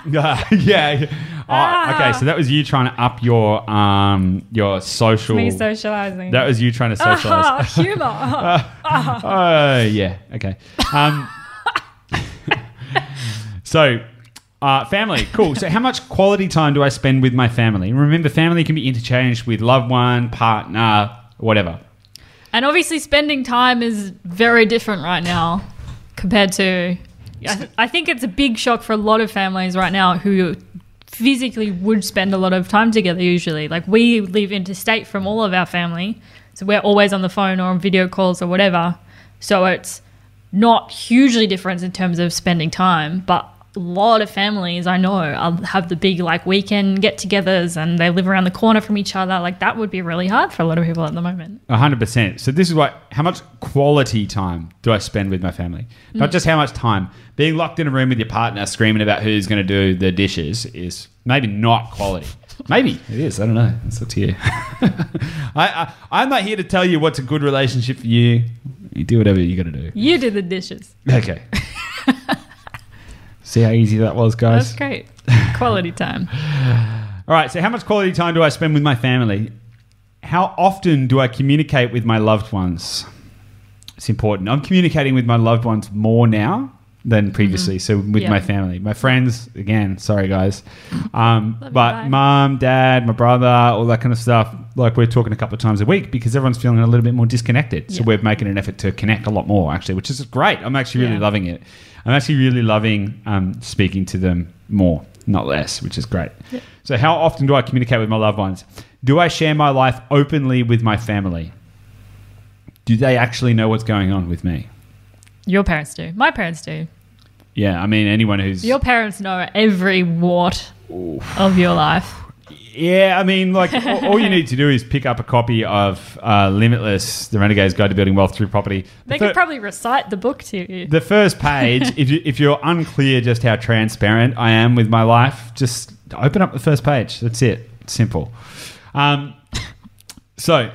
Speaker 1: yeah. yeah. Oh, okay,
Speaker 2: Ah.
Speaker 1: so that was you trying to up your um your social.
Speaker 2: Me socializing.
Speaker 1: that was you trying to socialize.
Speaker 2: Ah, humor.
Speaker 1: Oh yeah. Okay. Um, so, uh, family, cool. So, how much quality time do I spend with my family? Remember, family can be interchanged with loved one, partner, whatever.
Speaker 2: and obviously, spending time is very different right now compared to. I, th- I think it's a big shock for a lot of families right now who physically would spend a lot of time together usually. Like, we live interstate from all of our family, so we're always on the phone or on video calls or whatever. So, it's not hugely different in terms of spending time, but a lot of families I know um, have the big like weekend get-togethers and they live around the corner from each other. Like that would be really hard for a lot of people at the moment.
Speaker 1: Hundred percent. So this is what how much quality time do I spend with my family? Not mm. just how much time. Being locked in a room with your partner screaming about who's going to do the dishes is maybe not quality. Maybe it is. I don't know. It's up to you. I, I I'm not here to tell you what's a good relationship for you. You do whatever you got to do.
Speaker 2: You do the dishes.
Speaker 1: Okay. See how easy that was, guys.
Speaker 2: That's great. Quality time.
Speaker 1: All right. So, how much quality time do I spend with my family? How often do I communicate with my loved ones? It's important. I'm communicating with my loved ones more now than previously. So, with
Speaker 2: Mm-hmm. Yeah.
Speaker 1: my family, my friends, again, sorry, guys. Um, but mom, dad, my brother, all that kind of stuff, like we're talking a couple of times a week because everyone's feeling a little bit more disconnected. So, we're making an effort to connect a lot more, actually, which is great. I'm actually really
Speaker 2: Yeah.
Speaker 1: loving it. I'm actually really loving um, speaking to them more, not less, which is great. So, how often do I communicate with my loved ones? Do I share my life openly with my family? Do they actually know what's going on with me?
Speaker 2: Your parents do. My parents do.
Speaker 1: Yeah, I mean, anyone who's.
Speaker 2: Your parents know every wart of your life.
Speaker 1: Yeah, I mean, like, all, all you need to do is pick up a copy of uh, Limitless, The Renegade's Guide to Building Wealth Through Property.
Speaker 2: They
Speaker 1: The
Speaker 2: could probably recite the book to you.
Speaker 1: The first page, if, you, if you're unclear just how transparent I am with my life, just open up the first page. That's it. Simple. Um, so,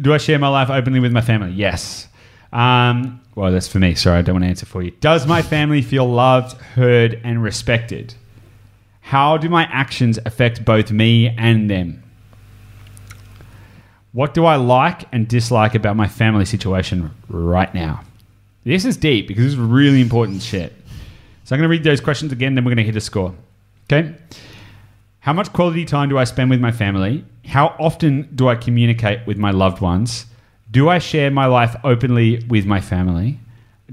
Speaker 1: do I share my life openly with my family? Yes. Um, well, that's for me. Sorry, I don't want to answer for you. Does my family feel loved, heard, and respected? How do my actions affect both me and them? What do I like and dislike about my family situation right now? This is deep because this is really important shit. So I'm going to read those questions again, then we're going to hit a score. Okay? How much quality time do I spend with my family? How often do I communicate with my loved ones? Do I share my life openly with my family?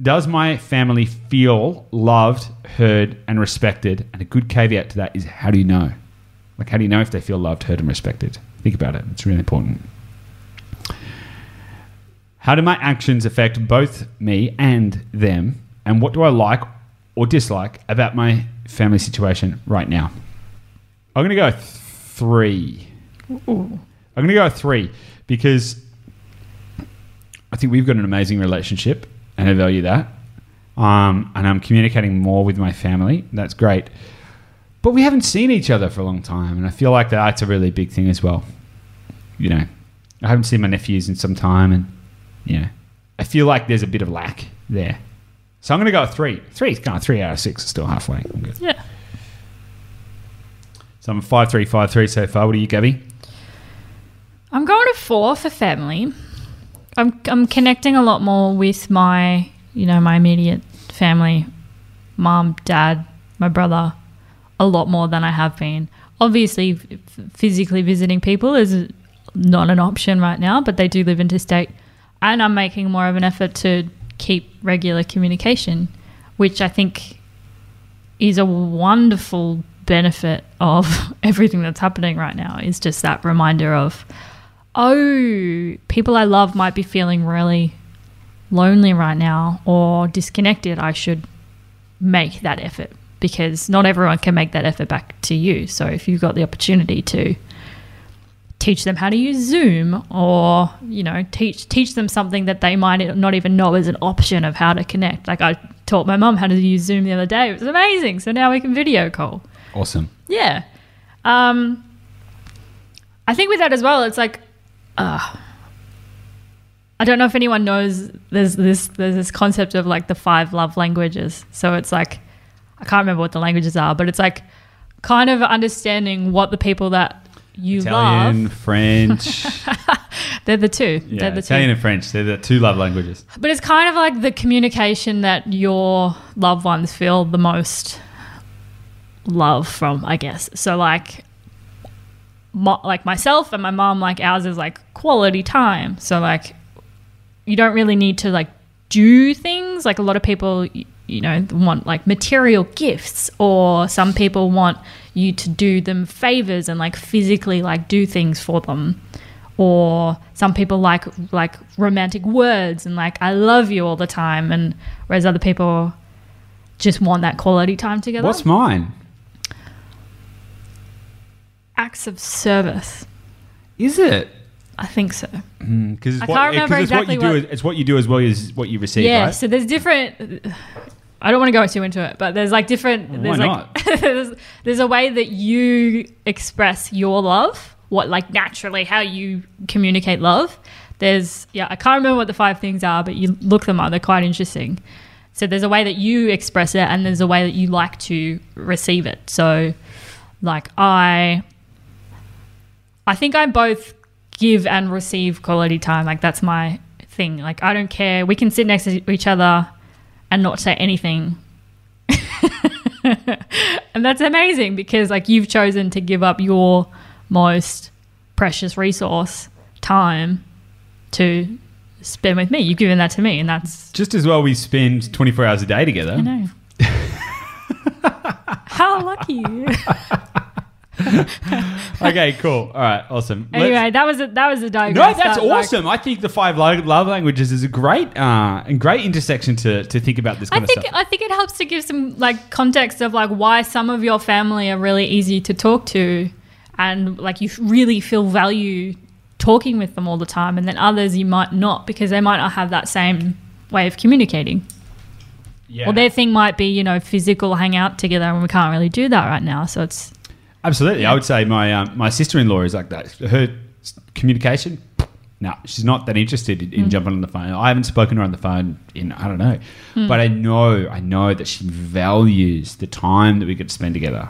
Speaker 1: Does my family feel loved, heard, and respected? And a good caveat to that is how do you know? Like, how do you know if they feel loved, heard, and respected? Think about it. It's really important. How do my actions affect both me and them? And what do I like or dislike about my family situation right now? I'm going to go three. I'm going to go three because think we've got an amazing relationship and I value that. Um, and I'm communicating more with my family. That's great. But we haven't seen each other for a long time. And I feel like that's a really big thing as well. You know, I haven't seen my nephews in some time. And, you know, I feel like there's a bit of lack there. So I'm going to go three. Three, kind of three out of six is still halfway. I'm good.
Speaker 2: Yeah.
Speaker 1: So I'm five three five three so far. What are you, Gabby?
Speaker 2: I'm going to four for family. I'm I'm connecting a lot more with my you know my immediate family, mom, dad, my brother, a lot more than I have been. obviously physically visiting people is not an option right now, but they do live interstate. And I'm making more of an effort to keep regular communication, which I think is a wonderful benefit of everything that's happening right now is just that reminder of oh people i love might be feeling really lonely right now or disconnected i should make that effort because not everyone can make that effort back to you. So if you've got the opportunity to teach them how to use zoom or you know teach teach them something that they might not even know is an option of how to connect. Like i taught my mum how to use zoom the other day. It was amazing. So now we can video call.
Speaker 1: Awesome.
Speaker 2: yeah. Um, I think with that as well, it's like, uh, I don't know if anyone knows there's this there's this concept of like the five love languages. So it's like I can't remember what the languages are, but it's like kind of understanding what the people that you love.
Speaker 1: Italian,
Speaker 2: love
Speaker 1: French.
Speaker 2: they're the two.
Speaker 1: yeah,
Speaker 2: they're the
Speaker 1: Italian
Speaker 2: two.
Speaker 1: and French. They're the two love languages.
Speaker 2: But it's kind of like the communication that your loved ones feel the most love from, I guess. So like mo- like myself and my mom like ours is like quality time. So like you don't really need to like do things like a lot of people y- you know want like material gifts or some people want you to do them favors and like physically like do things for them or some people like like romantic words and like I love you all the time and whereas other people just want that quality time together.
Speaker 1: What's mine?
Speaker 2: Acts of service?
Speaker 1: Is it?
Speaker 2: I think so.
Speaker 1: Hmm, because it's
Speaker 2: I
Speaker 1: what,
Speaker 2: can't remember eh,
Speaker 1: because it's what
Speaker 2: exactly
Speaker 1: you do.
Speaker 2: what-
Speaker 1: It's what you do as well as what you receive.
Speaker 2: yeah,
Speaker 1: right?
Speaker 2: so there's different I don't want to go too into it, but there's like different
Speaker 1: Why
Speaker 2: there's
Speaker 1: not?
Speaker 2: like there's, there's a way that you express your love, what like naturally how you communicate love. There's yeah, I can't remember what the five things are, but you look them up, they're quite interesting. So there's a way that you express it and there's a way that you like to receive it. So like I I think I both give and receive quality time. Like that's my thing. Like I don't care. We can sit next to each other and not say anything. and that's amazing because like you've chosen to give up your most precious resource, time, to spend with me. You've given that to me and that's
Speaker 1: Just as well we spend 24 hours a day together.
Speaker 2: I know. How lucky.
Speaker 1: okay, cool. All right, awesome. Let's-
Speaker 2: anyway, that was a, that was a diagram.
Speaker 1: no, that's awesome. I think the five love languages is a great uh, and great intersection to, to think about this kind
Speaker 2: I
Speaker 1: of
Speaker 2: think
Speaker 1: stuff.
Speaker 2: I think it helps to give some like context of like why some of your family are really easy to talk to, and like you really feel value talking with them all the time, and then others you might not because they might not have that same way of communicating.
Speaker 1: yeah,
Speaker 2: Or their thing might be you know physical hang out together, and we can't really do that right now. So it's
Speaker 1: absolutely. I would say my um, my sister in law is like that. Her communication. No, she's not that interested in, in
Speaker 2: Mm.
Speaker 1: jumping on the phone. I haven't spoken to her on the phone in I don't know,
Speaker 2: Mm.
Speaker 1: but I know I know that she values the time that we get to spend together.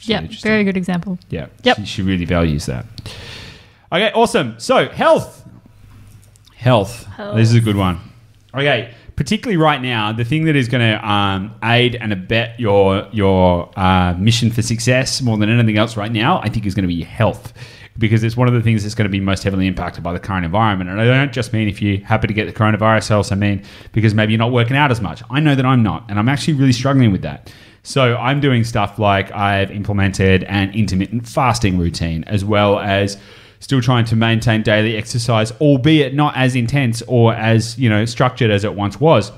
Speaker 2: Yeah, very good example.
Speaker 1: Yeah.
Speaker 2: Yep.
Speaker 1: She, she really values that. Okay, awesome. So, health. Health.
Speaker 2: Health.
Speaker 1: This is a good one. Okay, particularly right now, the thing that is going to um, aid and abet your your uh, mission for success more than anything else right now, I think is going to be health. Because it's one of the things that's going to be most heavily impacted by the current environment. And I don't just mean if you happen to get the coronavirus, I also mean because maybe you're not working out as much. I know that I'm not, and I'm actually really struggling with that. So I'm doing stuff like I've implemented an intermittent fasting routine, as well as still trying to maintain daily exercise, albeit not as intense or as you know structured as it once was.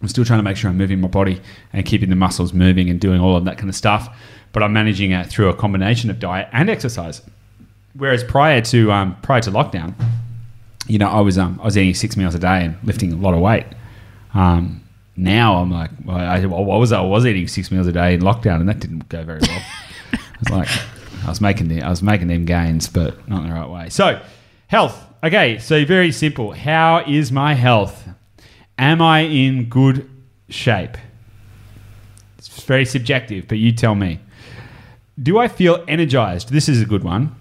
Speaker 1: I'm still trying to make sure I'm moving my body and keeping the muscles moving and doing all of that kind of stuff. But I'm managing it through a combination of diet and exercise. Whereas prior to um, prior to lockdown, you know, I was um, I was eating six meals a day and lifting a lot of weight. Um, now I'm like, well, I, well, what was I? I was eating six meals a day in lockdown, and that didn't go very well. I was like, I was making the, I was making them gains, but not in the right way. So, health. Okay, so very simple. How is my health? Am I in good shape? It's very subjective, but you tell me. Do I feel energized? This is a good one.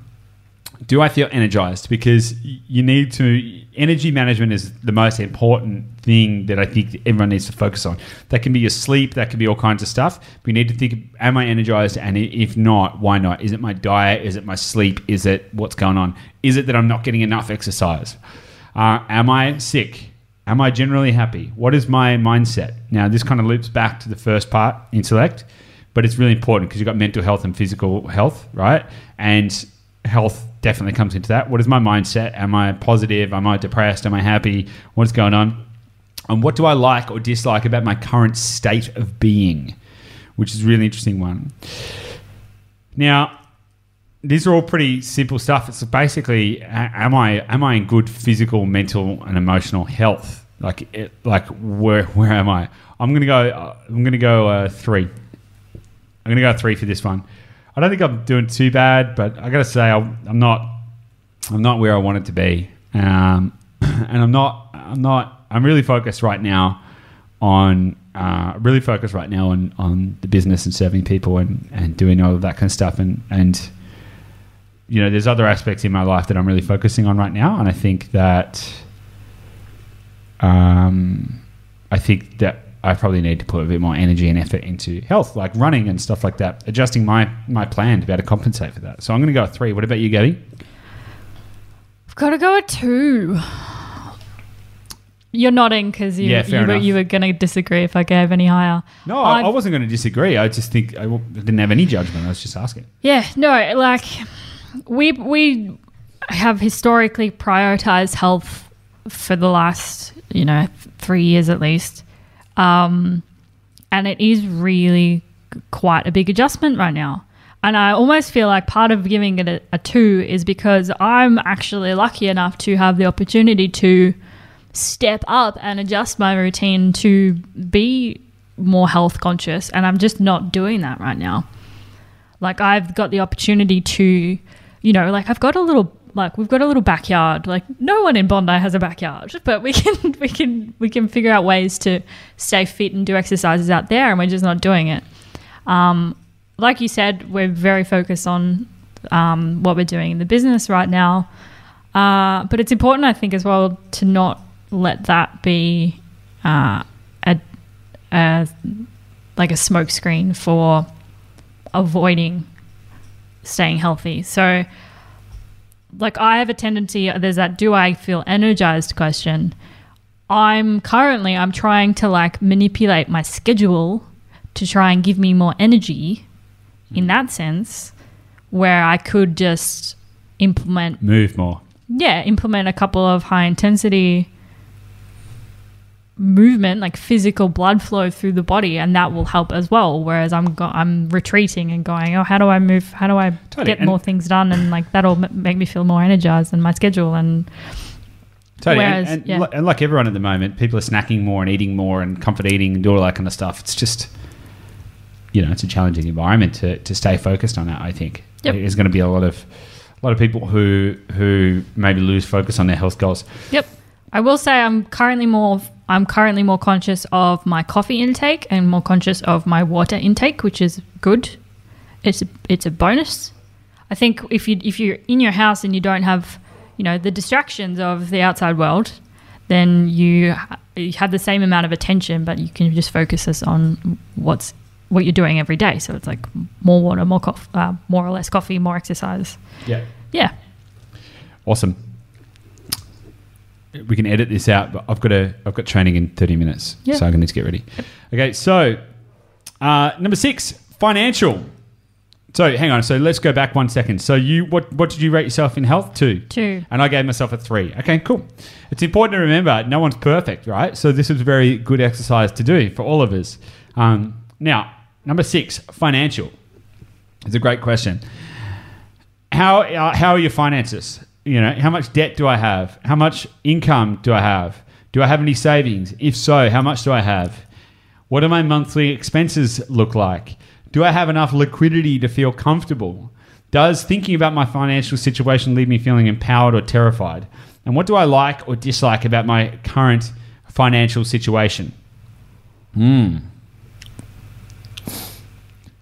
Speaker 1: Do I feel energized? Because you need to, energy management is the most important thing that I think everyone needs to focus on. That can be your sleep, that can be all kinds of stuff. We need to think, am I energized? And if not, why not? Is it my diet? Is it my sleep? Is it what's going on? Is it that I'm not getting enough exercise? Uh, am I sick? Am I generally happy? What is my mindset? Now, this kind of loops back to the first part, intellect, but it's really important because you've got mental health and physical health, right? And health definitely comes into that. What is my mindset? Am I positive? Am I depressed? Am I happy? What's going on? And what do I like or dislike about my current state of being? Which is a really interesting one. Now, these are all pretty simple stuff. It's basically, am I am I in good physical, mental, and emotional health? Like, it, like where where am I? I'm gonna go. I'm gonna go uh, three. I'm gonna go three for this one. I don't think I'm doing too bad, but I gotta say I'm, I'm not. I'm not where I wanted to be, um, and I'm not. I'm not. I'm really focused right now on. Uh, really focused right now on on the business and serving people and and doing all of that kind of stuff and and you know, there's other aspects in my life that I'm really focusing on right now, and I think that, um, I think that I probably need to put a bit more energy and effort into health, like running and stuff like that, adjusting my my plan to be able to compensate for that. So I'm going to go with three. What about you, Gabby?
Speaker 2: I've got to go with two. You're nodding because you,
Speaker 1: Yeah,
Speaker 2: you, were, you were going to disagree if I gave any higher.
Speaker 1: No, I,
Speaker 2: I've-
Speaker 1: wasn't going to disagree. I just think I didn't have any judgment. I was just asking.
Speaker 2: Yeah, no, like we we have historically prioritized health for the last, you know, three years at least. Um, and it is really quite a big adjustment right now. And I almost feel like part of giving it a, a two is because I'm actually lucky enough to have the opportunity to step up and adjust my routine to be more health conscious. And I'm just not doing that right now. Like I've got the opportunity to, you know, like I've got a little like we've got a little backyard. Like no one in Bondi has a backyard, but we can we can we can figure out ways to stay fit and do exercises out there, and we're just not doing it. Um, like you said, we're very focused on um, what we're doing in the business right now. Uh, but it's important, I think, as well to not let that be uh, a, a like a smokescreen for avoiding staying healthy. So, like, I have a tendency. There's that "Do I feel energized?" question. I'm currently I'm trying to like manipulate my schedule to try and give me more energy in that sense where I could just implement
Speaker 1: Move more.
Speaker 2: yeah, implement a couple of high intensity movement, like physical blood flow through the body, and that will help as well. Whereas I'm go- I'm retreating and going, oh, how do I move? How do I
Speaker 1: Totally.
Speaker 2: get
Speaker 1: And-
Speaker 2: more things done? And like that'll m- make me feel more energized in my schedule. And
Speaker 1: Totally.
Speaker 2: Whereas,
Speaker 1: and, and,
Speaker 2: yeah.
Speaker 1: and like everyone at the moment, people are snacking more and eating more and comfort eating and do all that kind of stuff. It's just, you know, it's a challenging environment to, to stay focused on that. I think
Speaker 2: Yep.
Speaker 1: there's going to be a lot of a lot of people who who maybe lose focus on their health goals.
Speaker 2: Yep. I will say I'm currently more I'm currently more conscious of my coffee intake and more conscious of my water intake, which is good. It's a, it's a bonus. I think if you if you're in your house and you don't have, you know, the distractions of the outside world, then you, you have the same amount of attention, but you can just focus us on what's what you're doing every day. So it's like more water, more coffee, uh, more or less coffee, more exercise.
Speaker 1: Yeah.
Speaker 2: Yeah.
Speaker 1: Awesome. We can edit this out, but I've got a I've got training in 30 minutes,
Speaker 2: Yeah.
Speaker 1: so I'm going to need to get ready. Okay, so uh, number six, financial. So hang on. So let's go back one second. So you what what did you rate yourself in health? Two.
Speaker 2: Two.
Speaker 1: And I gave myself a three. Okay, cool. It's important to remember no one's perfect, right? So this is a very good exercise to do for all of us. Um, now, number six, financial. It's a great question. How uh, how are your finances? You know, how much debt do I have? How much income do I have? Do I have any savings? If so, how much do I have? What do my monthly expenses look like? Do I have enough liquidity to feel comfortable? Does thinking about my financial situation leave me feeling empowered or terrified? And what do I like or dislike about my current financial situation? Hmm.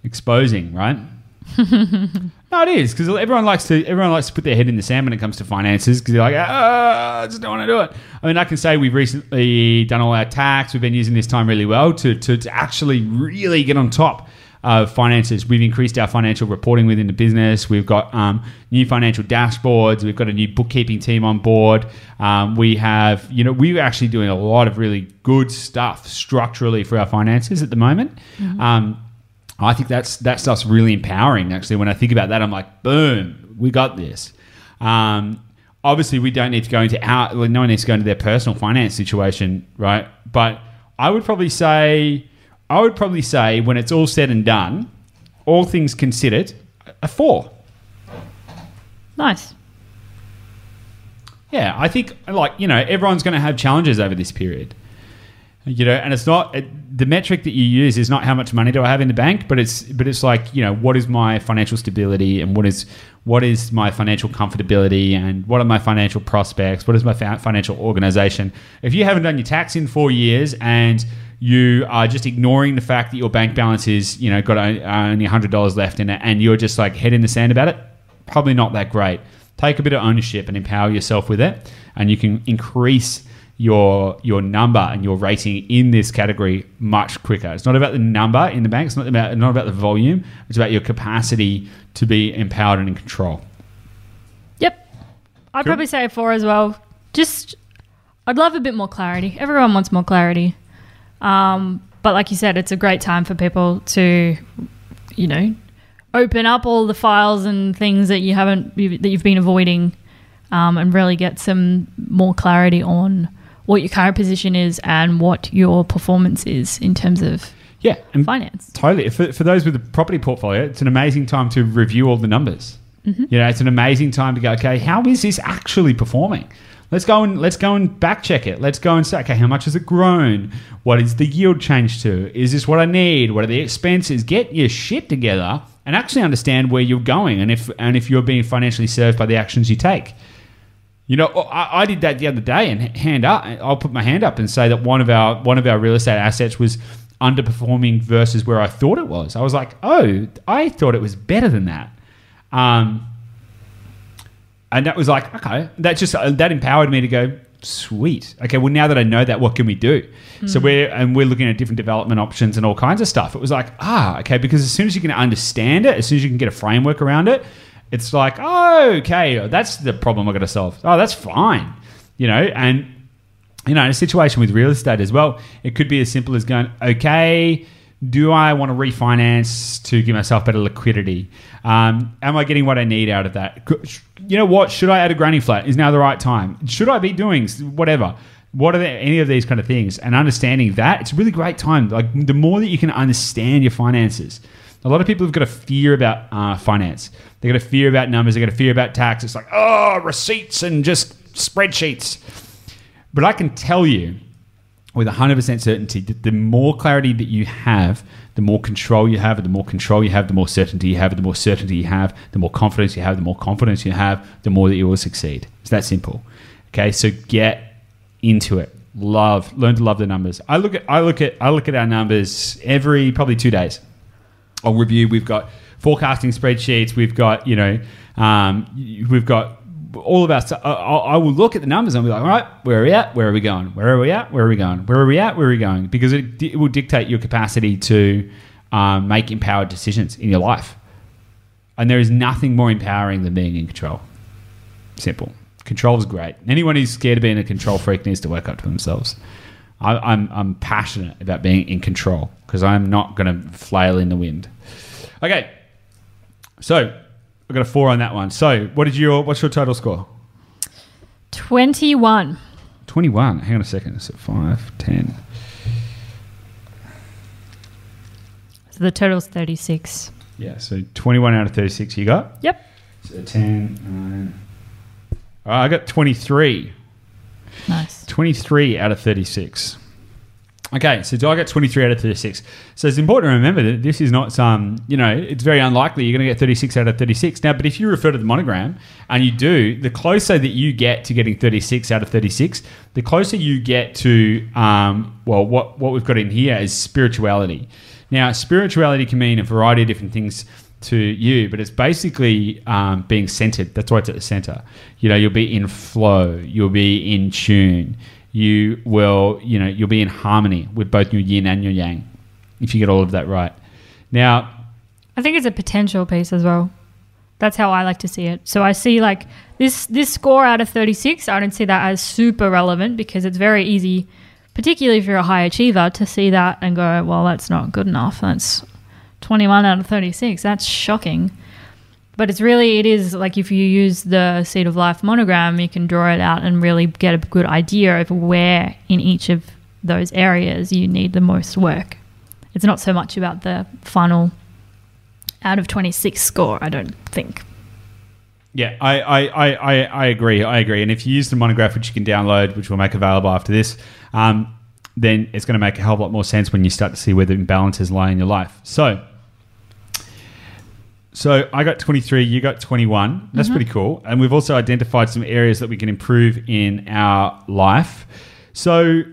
Speaker 1: Exposing, right? No, it is because everyone likes to everyone likes to put their head in the sand when it comes to finances because they're like, ah, I just don't want to do it. I mean, I can say we've recently done all our tax. We've been using this time really well to to, to actually really get on top of finances. We've increased our financial reporting within the business. We've got um, new financial dashboards. We've got a new bookkeeping team on board. Um, we have, you know, we're actually doing a lot of really good stuff structurally for our finances at the moment. Um, I think that's that stuff's really empowering. Actually, when I think about that, I'm like, boom, we got this. Um, obviously, we don't need to go into our. Well, no one needs to go into their personal finance situation, right? But I would probably say, I would probably say, when it's all said and done, all things considered, a four.
Speaker 2: Nice.
Speaker 1: Yeah, I think like you know everyone's going to have challenges over this period. You know, and it's not it, the metric that you use is not how much money do I have in the bank, but it's but it's like you know what is my financial stability and what is what is my financial comfortability and what are my financial prospects? What is my fa- financial organization? If you haven't done your tax in four years and you are just ignoring the fact that your bank balance is you know got only hundred dollars left in it, and you're just like head in the sand about it, probably not that great. Take a bit of ownership and empower yourself with it, and you can increase your your number and your rating in this category much quicker. It's not about the number in the bank. It's not about not about the volume. It's about your capacity to be empowered and in control.
Speaker 2: Yep. I'd
Speaker 1: Cool.
Speaker 2: probably say a four as well. Just, I'd love a bit more clarity. Everyone wants more clarity. Um, but like you said, it's a great time for people to, you know, open up all the files and things that you haven't that you've been avoiding, um, and really get some more clarity on what your current position is and what your performance is in terms of
Speaker 1: Yeah, and
Speaker 2: finance.
Speaker 1: Totally. For, for those with a property portfolio, it's an amazing time to review all the numbers. Mm-hmm. You know, it's an amazing time to go, okay, how is this actually performing? Let's go and let's go and back check it. Let's go and say, okay, how much has it grown? What is the yield change to? Is this what I need? What are the expenses? Get your shit together and actually understand where you're going and if and if you're being financially served by the actions you take. You know, I, I did that the other day, and hand up, I'll put my hand up and say that one of our one of our real estate assets was underperforming versus where I thought it was. I was like, oh, I thought it was better than that, um, and that was like, okay, that just uh, that empowered me to go, sweet. Okay, well now that I know that, what can we do? So we're and we're looking at different development options and all kinds of stuff. It was like, ah, okay, because as soon as you can understand it, as soon as you can get a framework around it, it's like, oh, okay, that's the problem I got to solve. Oh, that's fine, you know, and you know, in a situation with real estate as well, it could be as simple as going, okay, do I want to refinance to give myself better liquidity? Um, am I getting what I need out of that? You know what? Should I add a granny flat? Is now the right time? Should I be doing whatever? What are the, any of these kind of things? And understanding that, it's a really great time. Like the more that you can understand your finances, a lot of people have got a fear about uh, finance. They've got a fear about numbers. They've got a fear about tax. It's like, oh, receipts and just spreadsheets. But I can tell you with 100% certainty that the more clarity that you have, the more control you have, the more control you have, the more certainty you have, the more certainty you have, the more confidence you have, the more confidence you have, the more that you will succeed. It's that simple. Okay, so get into it. Love, learn to love the numbers. I look at, I look at, I look at our numbers every probably two days. I'll review. We've got forecasting spreadsheets. We've got you know, um, we've got all of our stuff. I, I will look at the numbers and be like, all right, where are we at? Where are we going? Where are we at? Where are we going? Where are we at? Where are we going? Because it, it will dictate your capacity to um, make empowered decisions in your life. And there is nothing more empowering than being in control. Simple. Control is great. Anyone who's scared of being a control freak needs to work up to themselves. I, I'm, I'm passionate about being in control because I'm not going to flail in the wind. Okay, so I got a four on that one. So what did your what's your total score?
Speaker 2: 21.
Speaker 1: Twenty one. Hang on a second. So five, ten.
Speaker 2: So the total's 36.
Speaker 1: Yeah. So twenty one out of thirty six. You got.
Speaker 2: Yep.
Speaker 1: So 10, 9. All right, I got 23.
Speaker 2: Nice.
Speaker 1: 23 out of 36. Okay, so do I get 23 out of 36? So it's important to remember that this is not some, you know, it's very unlikely you're going to get 36 out of 36. Now, but if you refer to the monogram and you do, the closer that you get to getting 36 out of 36, the closer you get to, um, well, what, what we've got in here is spirituality. Now, spirituality can mean a variety of different things. To you, but it's basically um, being centered. That's why it's at the center. You know, you'll be in flow, you'll be in tune, you will, you know, you'll be in harmony with both your yin and your yang if you get all of that right. Now,
Speaker 2: I think it's a potential piece as well. That's how I like to see it. So I see like this this score out of 36, I don't see that as super relevant because it's very easy, particularly if you're a high achiever, to see that and go, well, that's not good enough. That's 21 out of 36. That's shocking. But it's really, it is like if you use the Seed of Life monogram, you can draw it out and really get a good idea of where in each of those areas you need the most work. It's not so much about the final out of 26 score, I don't think.
Speaker 1: Yeah, I, I, I, I, agree. I agree. And if you use the monograph, which you can download, which we'll make available after this, um, then it's going to make a hell of a lot more sense when you start to see where the imbalances lie in your life. So, so I got 23, you got 21. That's pretty cool. And we've also identified some areas that we can improve in our life. So,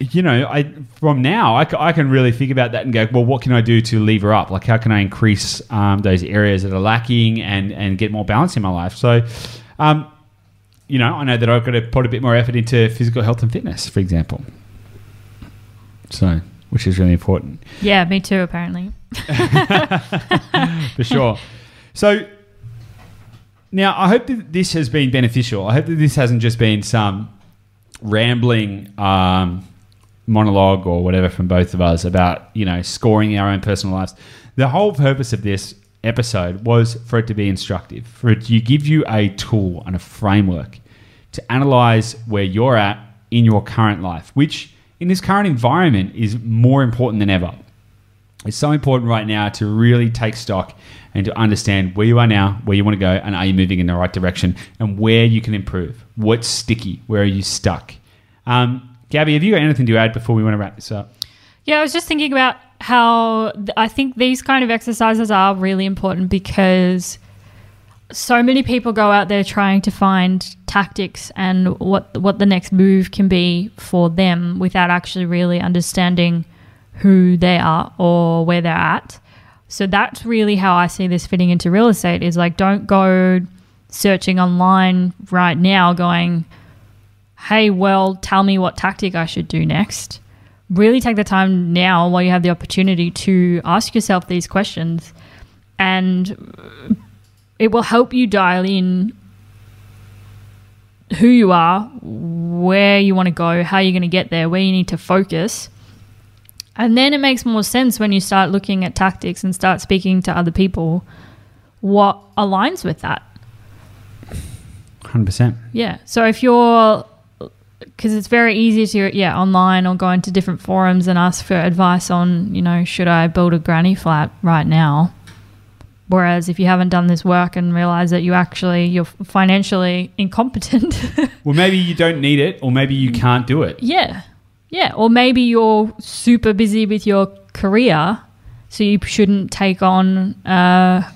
Speaker 1: you know, I from now I can really think about that and go, well, what can I do to lever up? Like, how can I increase um, those areas that are lacking and and get more balance in my life? So, um, you know, I know that I've got to put a bit more effort into physical health and fitness, for example. So, which is really important
Speaker 2: Yeah, me too, apparently.
Speaker 1: for sure. So now I hope that this has been beneficial. I hope that this hasn't just been some rambling um, monologue or whatever from both of us about you know scoring our own personal lives. The whole purpose of this episode was for it to be instructive, for it to give you a tool and a framework to analyze where you're at in your current life, which in this current environment is more important than ever. It's so important right now to really take stock and to understand where you are now, where you want to go, and are you moving in the right direction, and where you can improve. What's sticky? Where are you stuck? Um, Gabby, have you got anything to add before we want to wrap this up?
Speaker 2: Yeah, I was just thinking about how I think these kind of exercises are really important because so many people go out there trying to find tactics and what what the next move can be for them without actually really understanding who they are or where they're at. So that's really how I see this fitting into real estate is like don't go searching online right now going hey, well, tell me what tactic I should do next. Really take the time now while you have the opportunity to ask yourself these questions, and it will help you dial in who you are, where you want to go, how you're going to get there, where you need to focus. And then it makes more sense when you start looking at tactics and start speaking to other people what aligns with that.
Speaker 1: 100%.
Speaker 2: Yeah. So if you're, because it's very easy to, yeah, online or go into different forums and ask for advice on, you know, should I build a granny flat right now? Whereas if you haven't done this work and realize that you actually, you're financially incompetent.
Speaker 1: Well, maybe you don't need it, or maybe you can't do it.
Speaker 2: yeah. Yeah. Or maybe you're super busy with your career. So you shouldn't take on uh,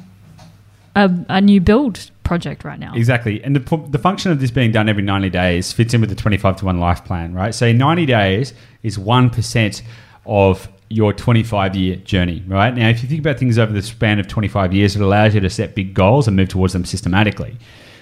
Speaker 2: a, a new build project right now.
Speaker 1: Exactly. And the, the function of this being done every 90 days fits in with the 25 to 1 life plan, right? So 90 days is 1% of your 25 year journey, right? Now, if you think about things over the span of 25 years, it allows you to set big goals and move towards them systematically.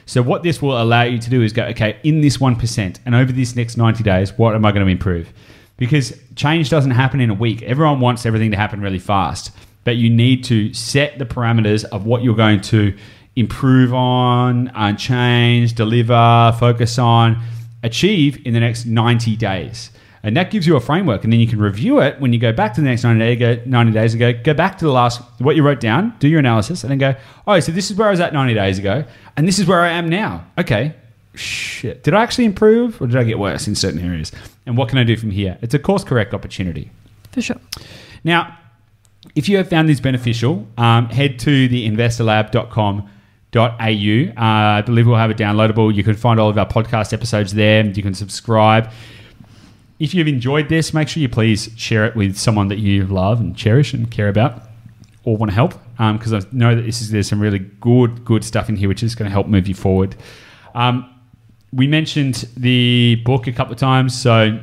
Speaker 1: So, what this will allow you to do is go, okay, in this 1%, and over this next 90 days, what am I going to improve? Because change doesn't happen in a week. Everyone wants everything to happen really fast, but you need to set the parameters of what you're going to improve on, uh, change, deliver, focus on, achieve in the next 90 days. And that gives you a framework, and then you can review it when you go back to the next 90 days, go 90 days and go, go back to the last, what you wrote down, do your analysis, and then go, oh, so this is where I was at 90 days ago, and this is where I am now. Okay, shit. Did I actually improve, or did I get worse in certain areas? And what can I do from here? It's a course correct opportunity.
Speaker 2: For sure.
Speaker 1: Now, if you have found this beneficial, um, head to the investorlab.com.au. Uh, I believe we'll have it downloadable. You can find all of our podcast episodes there. You can subscribe. If you've enjoyed this, make sure you please share it with someone that you love and cherish and care about or want to help because I know that this is there's some really good good stuff in here which is going to help move you forward. Um, we mentioned the book a couple of times, so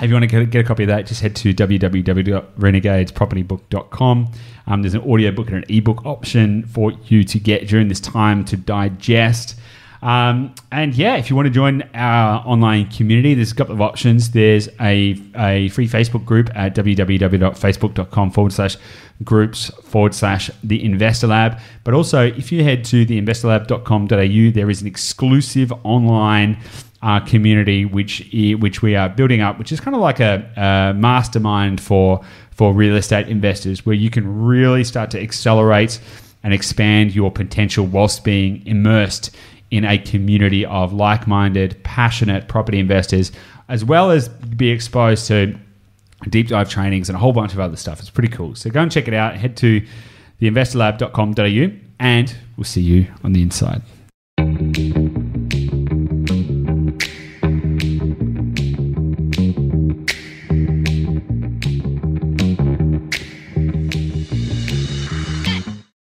Speaker 1: if you want to get, a copy of that, just head to www.renegadespropertybook.com. Um, there's an audiobook and an ebook option for you to get during this time to digest. Um, and yeah, if you want to join our online community, there's a couple of options. There's a, a free Facebook group at www.facebook.com forward slash groups forward slash the investor lab. But also, if you head to the investorlab.com.au, there is an exclusive online uh, community which which we are building up, which is kind of like a, a, mastermind for for real estate investors, where you can really start to accelerate and expand your potential whilst being immersed in a community of like-minded, passionate property investors, as well as be exposed to deep dive trainings and a whole bunch of other stuff. It's pretty cool. So go and check it out. Head to theinvestorlab.com.au and we'll see you on the inside.